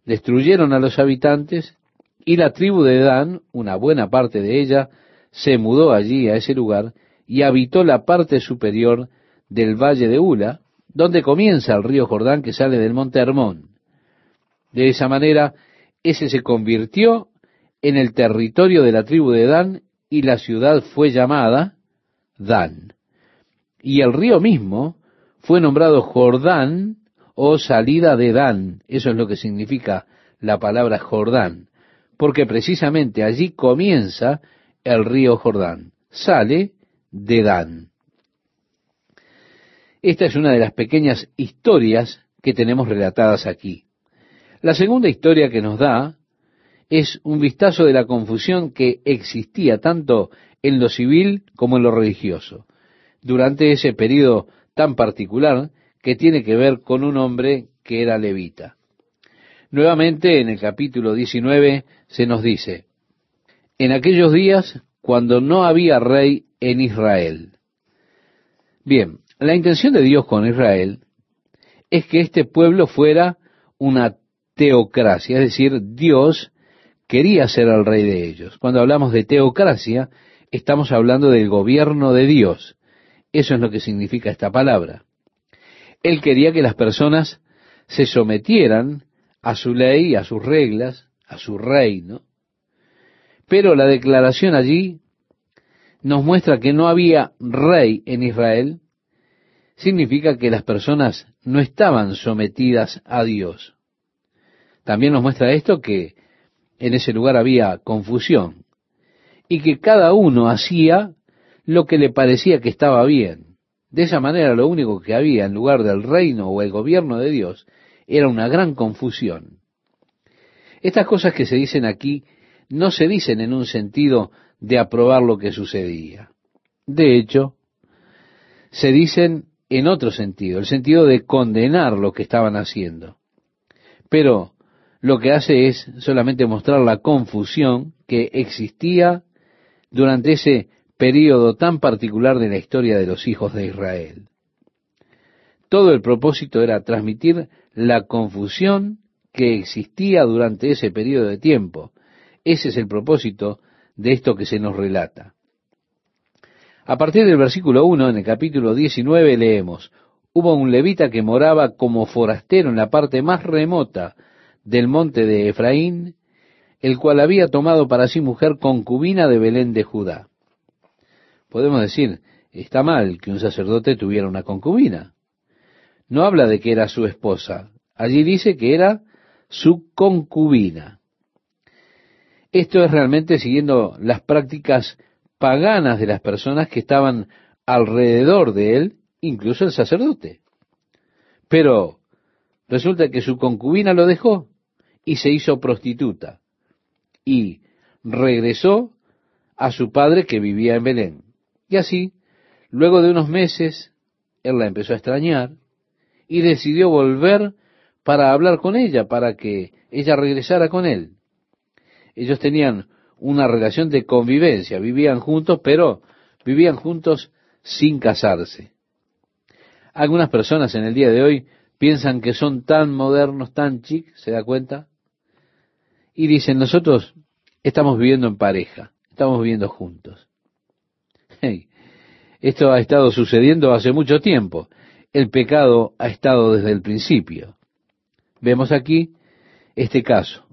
Destruyeron a los habitantes y la tribu de Dan, una buena parte de ella, se mudó allí a ese lugar y habitó la parte superior del valle de Ula, donde comienza el río Jordán que sale del monte Hermón. De esa manera, ese se convirtió en el territorio de la tribu de Dan y la ciudad fue llamada Dan. Y el río mismo fue nombrado Jordán o salida de Dan. Eso es lo que significa la palabra Jordán, porque precisamente allí comienza el río Jordán. Sale de Dan. Esta es una de las pequeñas historias que tenemos relatadas aquí. La segunda historia que nos da es un vistazo de la confusión que existía tanto en lo civil como en lo religioso. Durante ese periodo tan particular que tiene que ver con un hombre que era levita. Nuevamente en el capítulo 19 se nos dice, en aquellos días cuando no había rey en Israel. Bien, la intención de Dios con Israel es que este pueblo fuera una teocracia, es decir, Dios quería ser el rey de ellos. Cuando hablamos de teocracia, estamos hablando del gobierno de Dios. Eso es lo que significa esta palabra. Él quería que las personas se sometieran a su ley, a sus reglas, a su reino. Pero la declaración allí nos muestra que no había rey en Israel, significa que las personas no estaban sometidas a Dios. También nos muestra esto que en ese lugar había confusión y que cada uno hacía lo que le parecía que estaba bien. De esa manera lo único que había en lugar del reino o el gobierno de Dios era una gran confusión. Estas cosas que se dicen aquí no se dicen en un sentido de aprobar lo que sucedía. De hecho, se dicen en otro sentido, el sentido de condenar lo que estaban haciendo. Pero lo que hace es solamente mostrar la confusión que existía durante ese período tan particular de la historia de los hijos de Israel. Todo el propósito era transmitir la confusión que existía durante ese periodo de tiempo. Ese es el propósito de esto que se nos relata. A partir del versículo 1, en el capítulo 19, leemos, hubo un levita que moraba como forastero en la parte más remota del monte de Efraín, el cual había tomado para sí mujer concubina de Belén de Judá. Podemos decir, está mal que un sacerdote tuviera una concubina. No habla de que era su esposa. Allí dice que era su concubina. Esto es realmente siguiendo las prácticas paganas de las personas que estaban alrededor de él, incluso el sacerdote. Pero resulta que su concubina lo dejó y se hizo prostituta y regresó a su padre que vivía en Belén. Y así, luego de unos meses, él la empezó a extrañar y decidió volver para hablar con ella, para que ella regresara con él. Ellos tenían una relación de convivencia, vivían juntos, pero vivían juntos sin casarse. Algunas personas en el día de hoy piensan que son tan modernos, tan chic, ¿se da cuenta? Y dicen, nosotros estamos viviendo en pareja, estamos viviendo juntos. Esto ha estado sucediendo hace mucho tiempo. El pecado ha estado desde el principio. Vemos aquí este caso.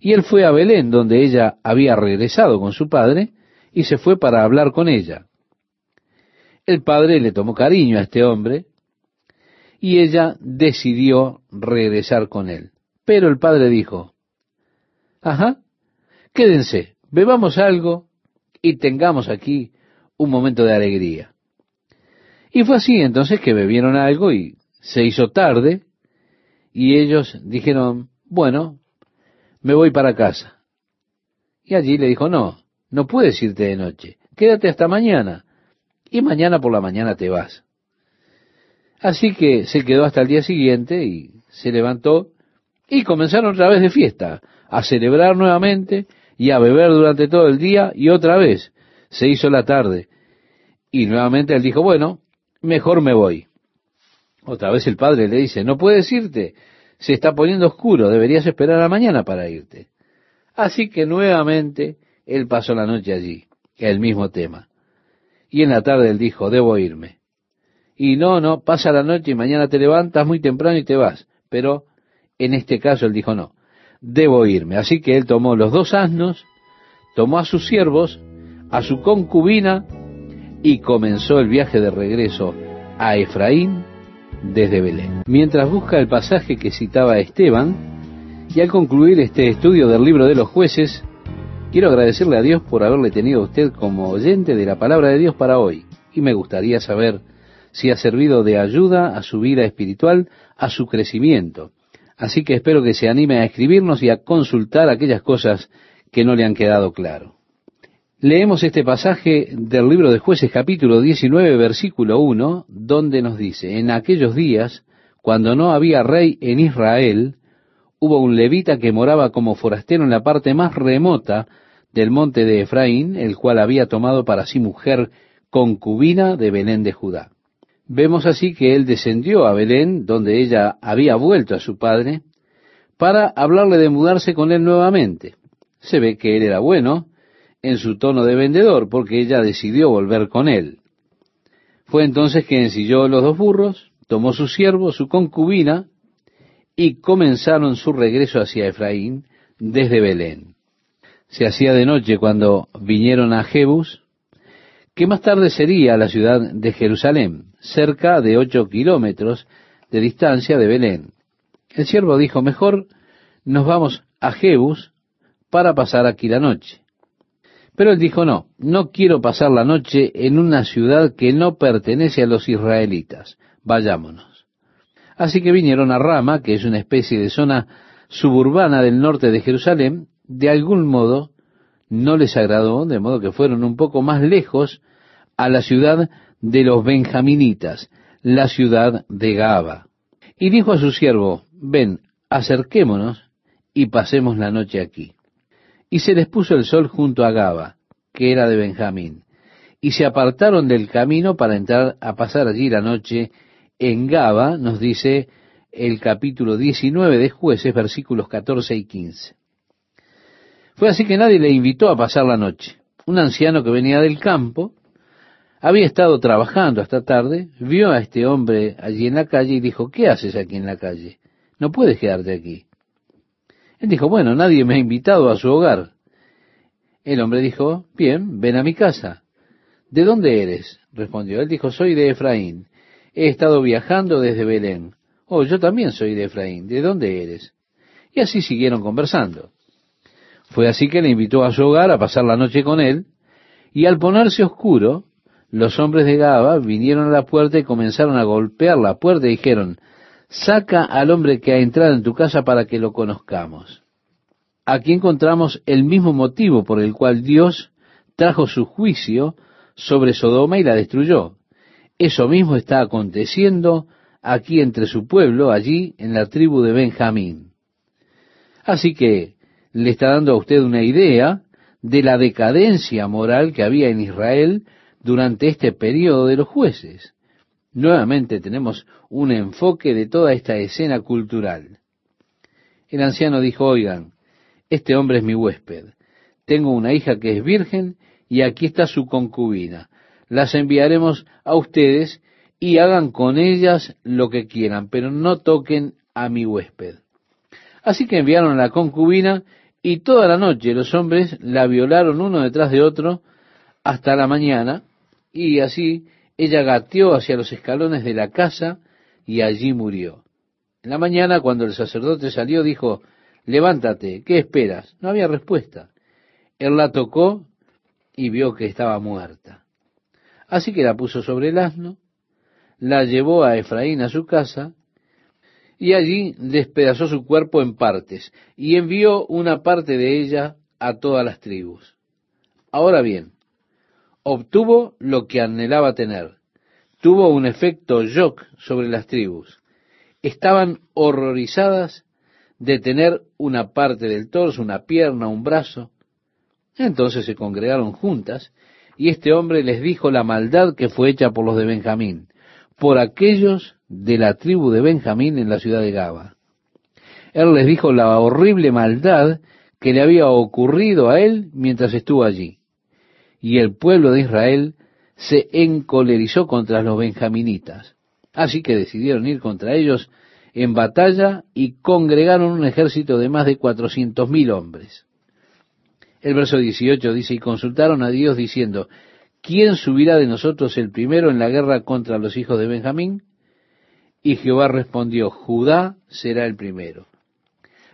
Y él fue a Belén, donde ella había regresado con su padre, y se fue para hablar con ella. El padre le tomó cariño a este hombre, y ella decidió regresar con él. Pero el padre dijo, ajá, quédense, bebamos algo y tengamos aquí un momento de alegría. Y fue así entonces que bebieron algo y se hizo tarde, y ellos dijeron, bueno, me voy para casa. Y allí le dijo, no, no puedes irte de noche, quédate hasta mañana, y mañana por la mañana te vas. Así que se quedó hasta el día siguiente y se levantó y comenzaron otra vez de fiesta, a celebrar nuevamente y a beber durante todo el día y otra vez se hizo la tarde. Y nuevamente él dijo, bueno, mejor me voy. Otra vez el padre le dice, no puedes irte, se está poniendo oscuro, deberías esperar a mañana para irte. Así que nuevamente él pasó la noche allí, el mismo tema. Y en la tarde él dijo, debo irme. Y no, no, pasa la noche y mañana te levantas muy temprano y te vas. Pero en este caso él dijo, no, debo irme. Así que él tomó los dos asnos, tomó a sus siervos, a su concubina, y comenzó el viaje de regreso a Efraín desde Belén. Mientras busca el pasaje que citaba Esteban, y al concluir este estudio del libro de los jueces, quiero agradecerle a Dios por haberle tenido a usted como oyente de la palabra de Dios para hoy. Y me gustaría saber si ha servido de ayuda a su vida espiritual, a su crecimiento. Así que espero que se anime a escribirnos y a consultar aquellas cosas que no le han quedado claro. Leemos este pasaje del libro de jueces capítulo 19 versículo 1, donde nos dice, en aquellos días, cuando no había rey en Israel, hubo un levita que moraba como forastero en la parte más remota del monte de Efraín, el cual había tomado para sí mujer concubina de Belén de Judá. Vemos así que él descendió a Belén, donde ella había vuelto a su padre, para hablarle de mudarse con él nuevamente. Se ve que él era bueno, en su tono de vendedor, porque ella decidió volver con él. Fue entonces que ensilló los dos burros, tomó su siervo, su concubina, y comenzaron su regreso hacia Efraín desde Belén. Se hacía de noche cuando vinieron a Jebus, que más tarde sería la ciudad de Jerusalén, cerca de ocho kilómetros de distancia de Belén. El siervo dijo, mejor nos vamos a Jebus para pasar aquí la noche. Pero él dijo, no, no quiero pasar la noche en una ciudad que no pertenece a los israelitas. Vayámonos. Así que vinieron a Rama, que es una especie de zona suburbana del norte de Jerusalén. De algún modo no les agradó, de modo que fueron un poco más lejos a la ciudad de los benjaminitas, la ciudad de Gaba. Y dijo a su siervo, ven, acerquémonos y pasemos la noche aquí. Y se les puso el sol junto a Gaba, que era de Benjamín, y se apartaron del camino para entrar a pasar allí la noche en Gaba, nos dice el capítulo 19 de jueces, versículos 14 y 15. Fue así que nadie le invitó a pasar la noche. Un anciano que venía del campo, había estado trabajando hasta tarde, vio a este hombre allí en la calle y dijo, ¿qué haces aquí en la calle? No puedes quedarte aquí. Él dijo, bueno, nadie me ha invitado a su hogar. El hombre dijo, bien, ven a mi casa. ¿De dónde eres? respondió. Él dijo, soy de Efraín. He estado viajando desde Belén. Oh, yo también soy de Efraín. ¿De dónde eres? Y así siguieron conversando. Fue así que le invitó a su hogar a pasar la noche con él, y al ponerse oscuro, los hombres de Gaba vinieron a la puerta y comenzaron a golpear la puerta y dijeron, saca al hombre que ha entrado en tu casa para que lo conozcamos. Aquí encontramos el mismo motivo por el cual Dios trajo su juicio sobre Sodoma y la destruyó. Eso mismo está aconteciendo aquí entre su pueblo, allí en la tribu de Benjamín. Así que le está dando a usted una idea de la decadencia moral que había en Israel durante este periodo de los jueces. Nuevamente tenemos un enfoque de toda esta escena cultural. El anciano dijo, oigan, este hombre es mi huésped. Tengo una hija que es virgen y aquí está su concubina. Las enviaremos a ustedes y hagan con ellas lo que quieran, pero no toquen a mi huésped. Así que enviaron a la concubina y toda la noche los hombres la violaron uno detrás de otro hasta la mañana, y así ella gateó hacia los escalones de la casa y allí murió. En la mañana, cuando el sacerdote salió, dijo, levántate, ¿qué esperas? No había respuesta. Él la tocó y vio que estaba muerta. Así que la puso sobre el asno, la llevó a Efraín a su casa, y allí despedazó su cuerpo en partes y envió una parte de ella a todas las tribus. Ahora bien, obtuvo lo que anhelaba tener. Tuvo un efecto shock sobre las tribus. Estaban horrorizadas de tener una parte del torso, una pierna, un brazo. Entonces se congregaron juntas y este hombre les dijo la maldad que fue hecha por los de Benjamín, por aquellos de la tribu de Benjamín en la ciudad de Gaba. Él les dijo la horrible maldad que le había ocurrido a él mientras estuvo allí. Y el pueblo de Israel se encolerizó contra los benjaminitas. Así que decidieron ir contra ellos en batalla y congregaron un ejército de más de cuatrocientos mil hombres. El verso 18 dice, y consultaron a Dios diciendo, ¿quién subirá de nosotros el primero en la guerra contra los hijos de Benjamín? Y Jehová respondió, Judá será el primero.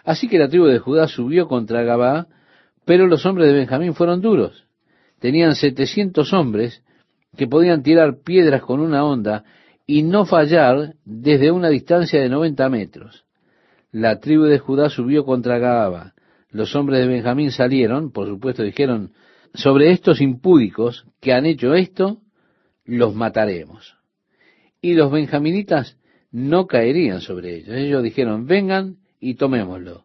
Así que la tribu de Judá subió contra Gabá, pero los hombres de Benjamín fueron duros. Tenían setecientos hombres que podían tirar piedras con una onda y no fallar desde una distancia de noventa metros. La tribu de Judá subió contra Gaba. Los hombres de Benjamín salieron, por supuesto dijeron, sobre estos impúdicos que han hecho esto, los mataremos. Y los benjaminitas no caerían sobre ellos. Ellos dijeron, vengan y tomémoslo.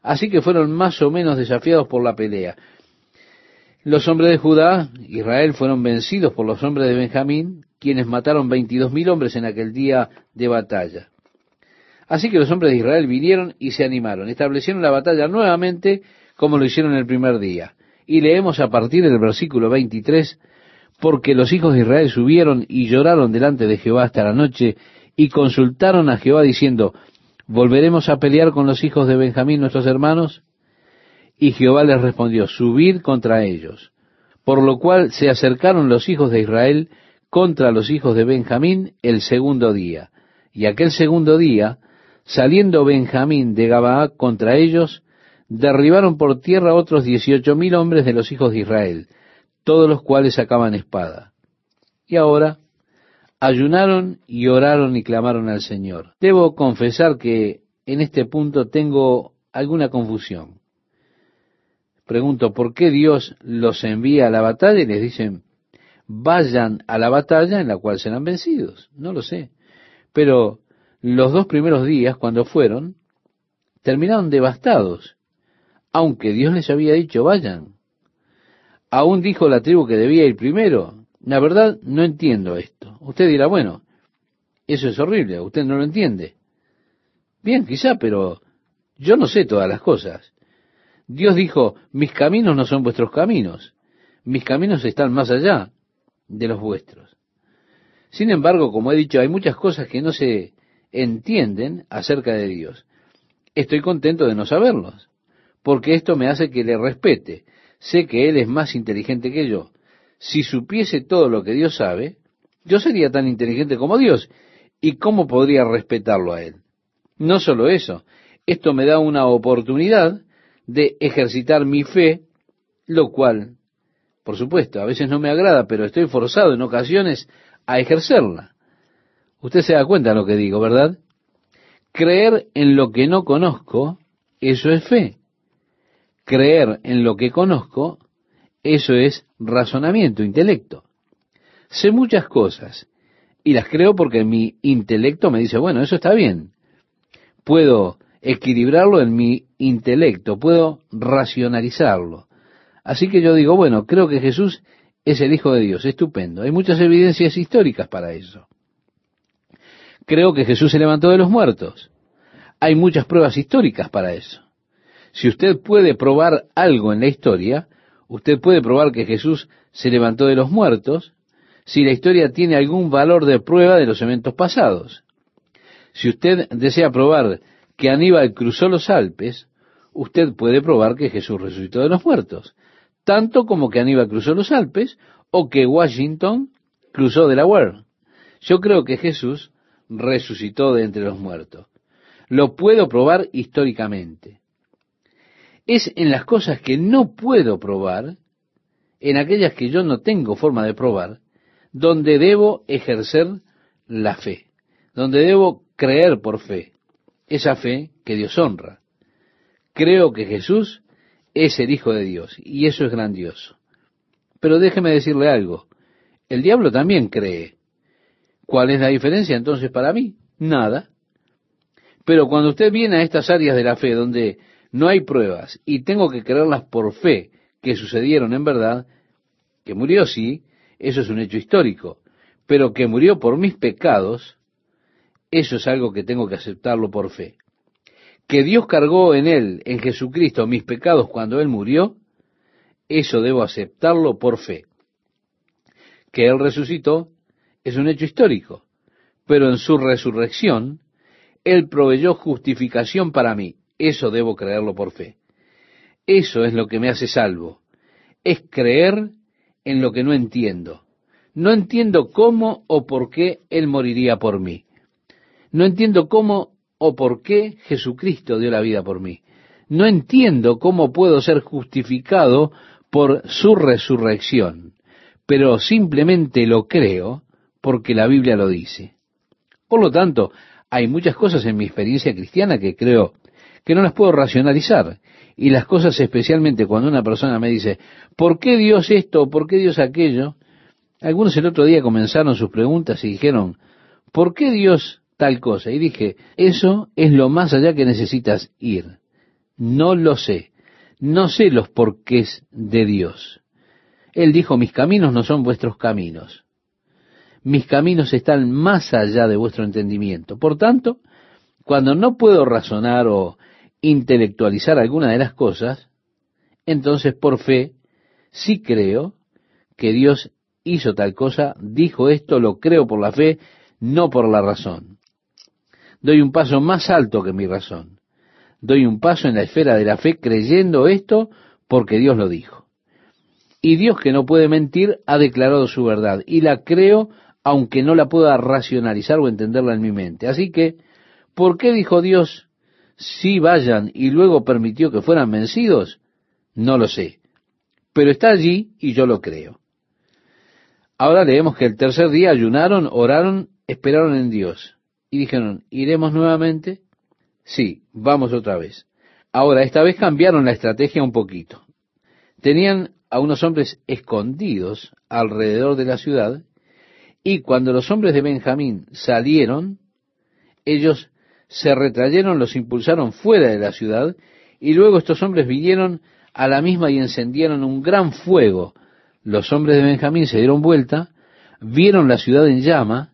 Así que fueron más o menos desafiados por la pelea. Los hombres de Judá, Israel, fueron vencidos por los hombres de Benjamín, quienes mataron veintidós mil hombres en aquel día de batalla. Así que los hombres de Israel vinieron y se animaron, establecieron la batalla nuevamente como lo hicieron el primer día. Y leemos a partir del versículo 23, porque los hijos de Israel subieron y lloraron delante de Jehová hasta la noche y consultaron a Jehová diciendo, ¿volveremos a pelear con los hijos de Benjamín nuestros hermanos? Y Jehová les respondió, subid contra ellos. Por lo cual se acercaron los hijos de Israel contra los hijos de Benjamín el segundo día. Y aquel segundo día, saliendo Benjamín de Gabaa contra ellos, derribaron por tierra otros dieciocho mil hombres de los hijos de Israel, todos los cuales sacaban espada. Y ahora ayunaron y oraron y clamaron al Señor. Debo confesar que en este punto tengo alguna confusión. Pregunto, ¿por qué Dios los envía a la batalla y les dicen, vayan a la batalla en la cual serán vencidos? No lo sé. Pero los dos primeros días, cuando fueron, terminaron devastados, aunque Dios les había dicho vayan. Aún dijo la tribu que debía ir primero. La verdad, no entiendo esto. Usted dirá, bueno, eso es horrible, usted no lo entiende. Bien, quizá, pero yo no sé todas las cosas. Dios dijo, mis caminos no son vuestros caminos, mis caminos están más allá de los vuestros. Sin embargo, como he dicho, hay muchas cosas que no se entienden acerca de Dios. Estoy contento de no saberlos, porque esto me hace que le respete. Sé que Él es más inteligente que yo. Si supiese todo lo que Dios sabe, yo sería tan inteligente como Dios. ¿Y cómo podría respetarlo a Él? No solo eso, esto me da una oportunidad de ejercitar mi fe, lo cual, por supuesto, a veces no me agrada, pero estoy forzado en ocasiones a ejercerla. Usted se da cuenta de lo que digo, ¿verdad? Creer en lo que no conozco, eso es fe. Creer en lo que conozco, eso es razonamiento, intelecto. Sé muchas cosas y las creo porque mi intelecto me dice, bueno, eso está bien. Puedo equilibrarlo en mi intelecto, puedo racionalizarlo. Así que yo digo, bueno, creo que Jesús es el Hijo de Dios, estupendo. Hay muchas evidencias históricas para eso. Creo que Jesús se levantó de los muertos. Hay muchas pruebas históricas para eso. Si usted puede probar algo en la historia, usted puede probar que Jesús se levantó de los muertos, si la historia tiene algún valor de prueba de los eventos pasados. Si usted desea probar que Aníbal cruzó los Alpes, usted puede probar que Jesús resucitó de los muertos, tanto como que Aníbal cruzó los Alpes o que Washington cruzó Delaware. Yo creo que Jesús resucitó de entre los muertos. Lo puedo probar históricamente. Es en las cosas que no puedo probar, en aquellas que yo no tengo forma de probar, donde debo ejercer la fe, donde debo creer por fe esa fe que Dios honra. Creo que Jesús es el Hijo de Dios y eso es grandioso. Pero déjeme decirle algo, el diablo también cree. ¿Cuál es la diferencia entonces para mí? Nada. Pero cuando usted viene a estas áreas de la fe donde no hay pruebas y tengo que creerlas por fe que sucedieron en verdad, que murió sí, eso es un hecho histórico, pero que murió por mis pecados, eso es algo que tengo que aceptarlo por fe. Que Dios cargó en Él, en Jesucristo, mis pecados cuando Él murió, eso debo aceptarlo por fe. Que Él resucitó es un hecho histórico, pero en su resurrección, Él proveyó justificación para mí. Eso debo creerlo por fe. Eso es lo que me hace salvo. Es creer en lo que no entiendo. No entiendo cómo o por qué Él moriría por mí. No entiendo cómo o por qué Jesucristo dio la vida por mí. No entiendo cómo puedo ser justificado por su resurrección, pero simplemente lo creo porque la Biblia lo dice. Por lo tanto, hay muchas cosas en mi experiencia cristiana que creo que no las puedo racionalizar. Y las cosas especialmente cuando una persona me dice, ¿por qué Dios esto? ¿Por qué Dios aquello? Algunos el otro día comenzaron sus preguntas y dijeron, ¿por qué Dios tal cosa. Y dije, eso es lo más allá que necesitas ir. No lo sé. No sé los porqués de Dios. Él dijo, mis caminos no son vuestros caminos. Mis caminos están más allá de vuestro entendimiento. Por tanto, cuando no puedo razonar o intelectualizar alguna de las cosas, entonces por fe sí creo que Dios hizo tal cosa, dijo esto, lo creo por la fe, no por la razón doy un paso más alto que mi razón. Doy un paso en la esfera de la fe creyendo esto porque Dios lo dijo. Y Dios que no puede mentir ha declarado su verdad y la creo aunque no la pueda racionalizar o entenderla en mi mente. Así que, ¿por qué dijo Dios, si vayan y luego permitió que fueran vencidos? No lo sé. Pero está allí y yo lo creo. Ahora leemos que el tercer día ayunaron, oraron, esperaron en Dios y dijeron, ¿iremos nuevamente? Sí, vamos otra vez. Ahora, esta vez cambiaron la estrategia un poquito. Tenían a unos hombres escondidos alrededor de la ciudad, y cuando los hombres de Benjamín salieron, ellos se retrayeron, los impulsaron fuera de la ciudad, y luego estos hombres vinieron a la misma y encendieron un gran fuego. Los hombres de Benjamín se dieron vuelta, vieron la ciudad en llama,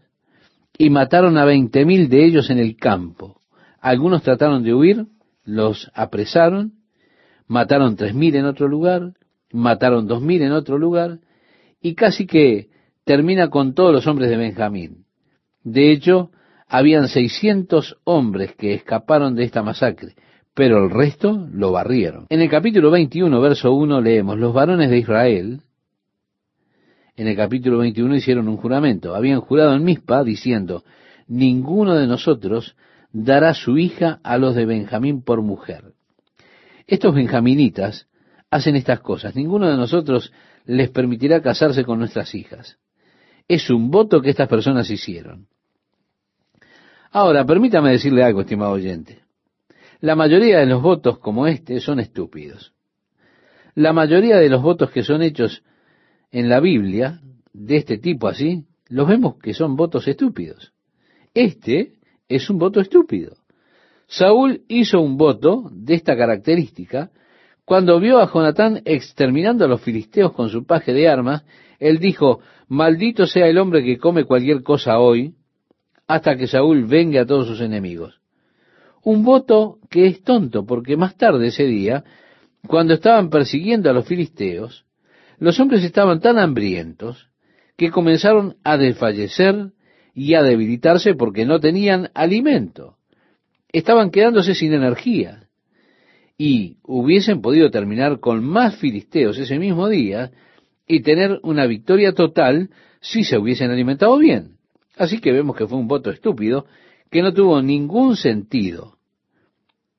y mataron a veinte mil de ellos en el campo. Algunos trataron de huir, los apresaron, mataron tres mil en otro lugar, mataron dos mil en otro lugar, y casi que termina con todos los hombres de Benjamín. De hecho, habían seiscientos hombres que escaparon de esta masacre, pero el resto lo barrieron. En el capítulo 21, verso 1, leemos, los varones de Israel, en el capítulo 21 hicieron un juramento, habían jurado en Mispa diciendo, ninguno de nosotros dará su hija a los de Benjamín por mujer. Estos benjaminitas hacen estas cosas, ninguno de nosotros les permitirá casarse con nuestras hijas. Es un voto que estas personas hicieron. Ahora, permítame decirle algo, estimado oyente. La mayoría de los votos como este son estúpidos. La mayoría de los votos que son hechos en la Biblia, de este tipo así, los vemos que son votos estúpidos. Este es un voto estúpido. Saúl hizo un voto de esta característica cuando vio a Jonatán exterminando a los filisteos con su paje de armas. Él dijo, maldito sea el hombre que come cualquier cosa hoy, hasta que Saúl venga a todos sus enemigos. Un voto que es tonto, porque más tarde ese día, cuando estaban persiguiendo a los filisteos, los hombres estaban tan hambrientos que comenzaron a desfallecer y a debilitarse porque no tenían alimento. Estaban quedándose sin energía. Y hubiesen podido terminar con más filisteos ese mismo día y tener una victoria total si se hubiesen alimentado bien. Así que vemos que fue un voto estúpido que no tuvo ningún sentido.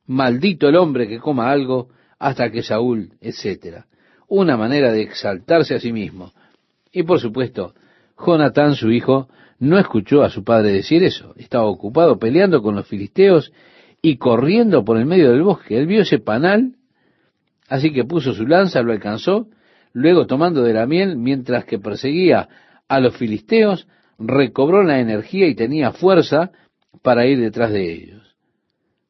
Maldito el hombre que coma algo hasta que Saúl, etc. Una manera de exaltarse a sí mismo. Y por supuesto, Jonatán, su hijo, no escuchó a su padre decir eso. Estaba ocupado peleando con los filisteos y corriendo por el medio del bosque. Él vio ese panal, así que puso su lanza, lo alcanzó, luego tomando de la miel, mientras que perseguía a los filisteos, recobró la energía y tenía fuerza para ir detrás de ellos.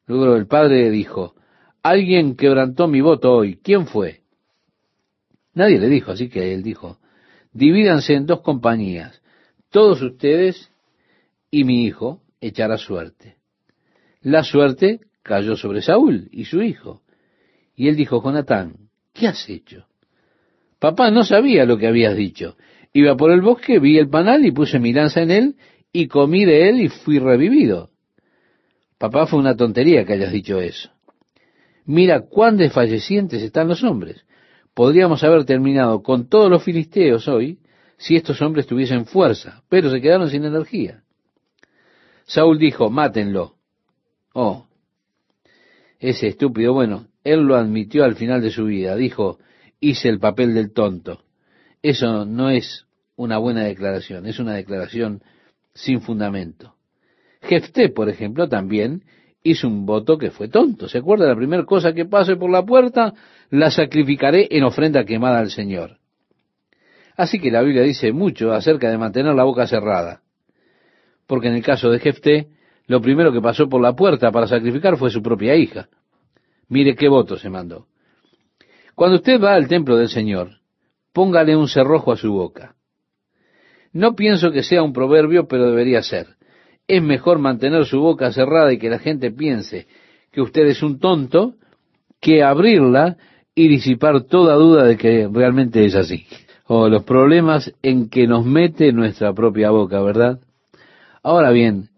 Luego el padre dijo, alguien quebrantó mi voto hoy, ¿quién fue? Nadie le dijo, así que él dijo, divídanse en dos compañías, todos ustedes y mi hijo echará suerte. La suerte cayó sobre Saúl y su hijo. Y él dijo, Jonatán, ¿qué has hecho? Papá no sabía lo que habías dicho. Iba por el bosque, vi el panal y puse mi lanza en él y comí de él y fui revivido. Papá, fue una tontería que hayas dicho eso. Mira cuán desfallecientes están los hombres. Podríamos haber terminado con todos los filisteos hoy si estos hombres tuviesen fuerza, pero se quedaron sin energía. Saúl dijo, mátenlo. Oh, ese estúpido, bueno, él lo admitió al final de su vida. Dijo, hice el papel del tonto. Eso no es una buena declaración, es una declaración sin fundamento. Jefté, por ejemplo, también hizo un voto que fue tonto. ¿Se acuerda? La primera cosa que pase por la puerta, la sacrificaré en ofrenda quemada al Señor. Así que la Biblia dice mucho acerca de mantener la boca cerrada. Porque en el caso de Jefté, lo primero que pasó por la puerta para sacrificar fue su propia hija. Mire qué voto se mandó. Cuando usted va al templo del Señor, póngale un cerrojo a su boca. No pienso que sea un proverbio, pero debería ser. Es mejor mantener su boca cerrada y que la gente piense que usted es un tonto que abrirla y disipar toda duda de que realmente es así. O los problemas en que nos mete nuestra propia boca, ¿verdad? Ahora bien,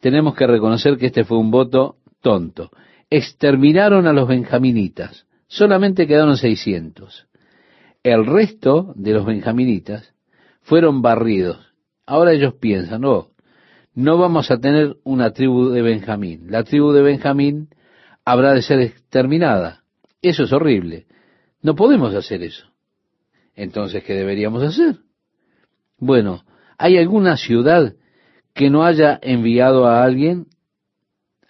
tenemos que reconocer que este fue un voto tonto. Exterminaron a los benjaminitas. Solamente quedaron 600. El resto de los benjaminitas fueron barridos. Ahora ellos piensan, no, no vamos a tener una tribu de Benjamín. La tribu de Benjamín habrá de ser exterminada. Eso es horrible. No podemos hacer eso. Entonces, ¿qué deberíamos hacer? Bueno, ¿hay alguna ciudad que no haya enviado a alguien?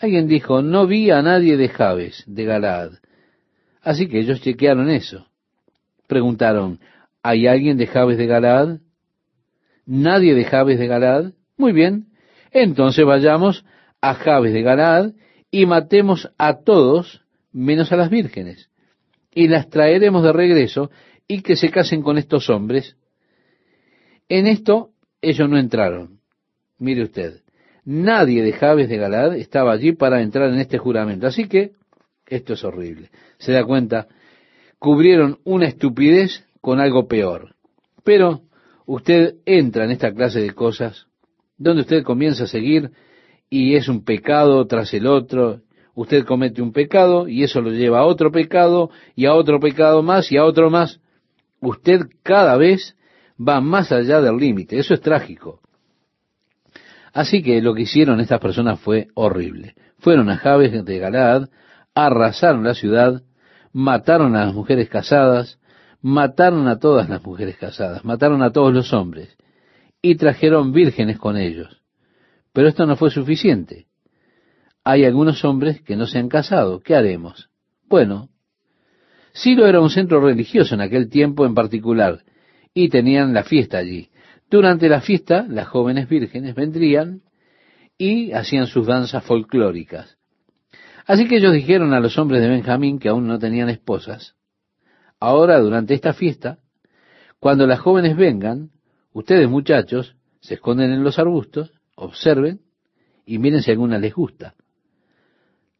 Alguien dijo, no vi a nadie de Jabes, de Galaad. Así que ellos chequearon eso. Preguntaron, ¿hay alguien de Jabes de Galaad? ¿Nadie de Jabes de Galaad? Muy bien, entonces vayamos a Jabes de Galaad y matemos a todos menos a las vírgenes y las traeremos de regreso y que se casen con estos hombres. En esto ellos no entraron. Mire usted, nadie de Jabes de Galaad estaba allí para entrar en este juramento. Así que esto es horrible. Se da cuenta, cubrieron una estupidez con algo peor. Pero usted entra en esta clase de cosas donde usted comienza a seguir y es un pecado tras el otro. Usted comete un pecado y eso lo lleva a otro pecado y a otro pecado más y a otro más. Usted cada vez va más allá del límite. Eso es trágico. Así que lo que hicieron estas personas fue horrible. Fueron a Jabes de Galaad, arrasaron la ciudad, mataron a las mujeres casadas, mataron a todas las mujeres casadas, mataron a todos los hombres y trajeron vírgenes con ellos. Pero esto no fue suficiente. Hay algunos hombres que no se han casado. ¿Qué haremos? Bueno, Silo era un centro religioso en aquel tiempo en particular y tenían la fiesta allí. Durante la fiesta, las jóvenes vírgenes vendrían y hacían sus danzas folclóricas. Así que ellos dijeron a los hombres de Benjamín que aún no tenían esposas, ahora durante esta fiesta, cuando las jóvenes vengan, ustedes muchachos se esconden en los arbustos, observen y miren si alguna les gusta.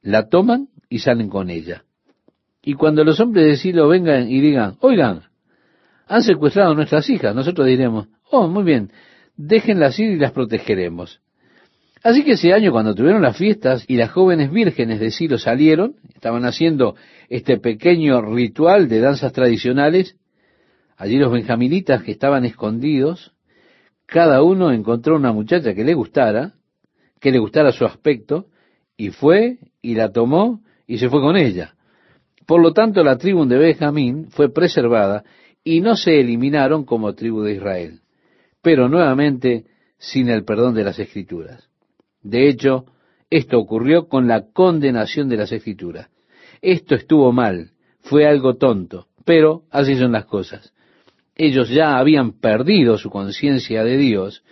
La toman y salen con ella. Y cuando los hombres de Silo vengan y digan, oigan, han secuestrado a nuestras hijas, nosotros diremos, oh, muy bien, déjenlas ir y las protegeremos. Así que ese año cuando tuvieron las fiestas y las jóvenes vírgenes de Silo salieron, estaban haciendo este pequeño ritual de danzas tradicionales, allí los benjaminitas que estaban escondidos, cada uno encontró una muchacha que le gustara, que le gustara su aspecto, y fue y la tomó y se fue con ella. Por lo tanto, la tribu de Benjamín fue preservada y no se eliminaron como tribu de Israel, pero nuevamente sin el perdón de las escrituras. De hecho, esto ocurrió con la condenación de las escrituras. Esto estuvo mal, fue algo tonto, pero así son las cosas. Ellos ya habían perdido su conciencia de Dios,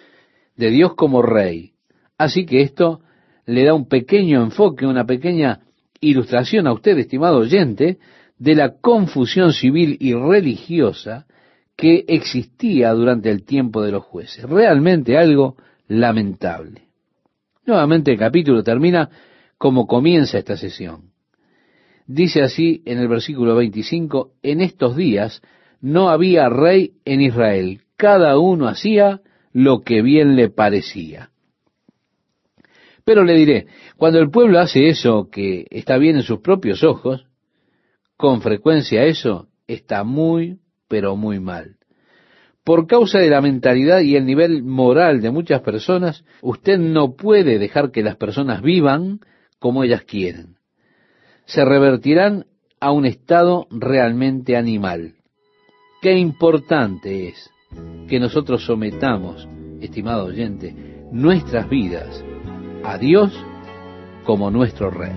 de Dios como rey. Así que esto le da un pequeño enfoque, una pequeña ilustración a usted, estimado oyente, de la confusión civil y religiosa que existía durante el tiempo de los jueces. Realmente algo lamentable. Nuevamente el capítulo termina como comienza esta sesión. Dice así en el versículo 25, en estos días no había rey en Israel, cada uno hacía lo que bien le parecía. Pero le diré, cuando el pueblo hace eso que está bien en sus propios ojos, con frecuencia eso está muy, pero muy mal. Por causa de la mentalidad y el nivel moral de muchas personas, usted no puede dejar que las personas vivan como ellas quieren. Se revertirán a un estado realmente animal. Qué importante es que nosotros sometamos, estimado oyente, nuestras vidas a Dios como nuestro Rey.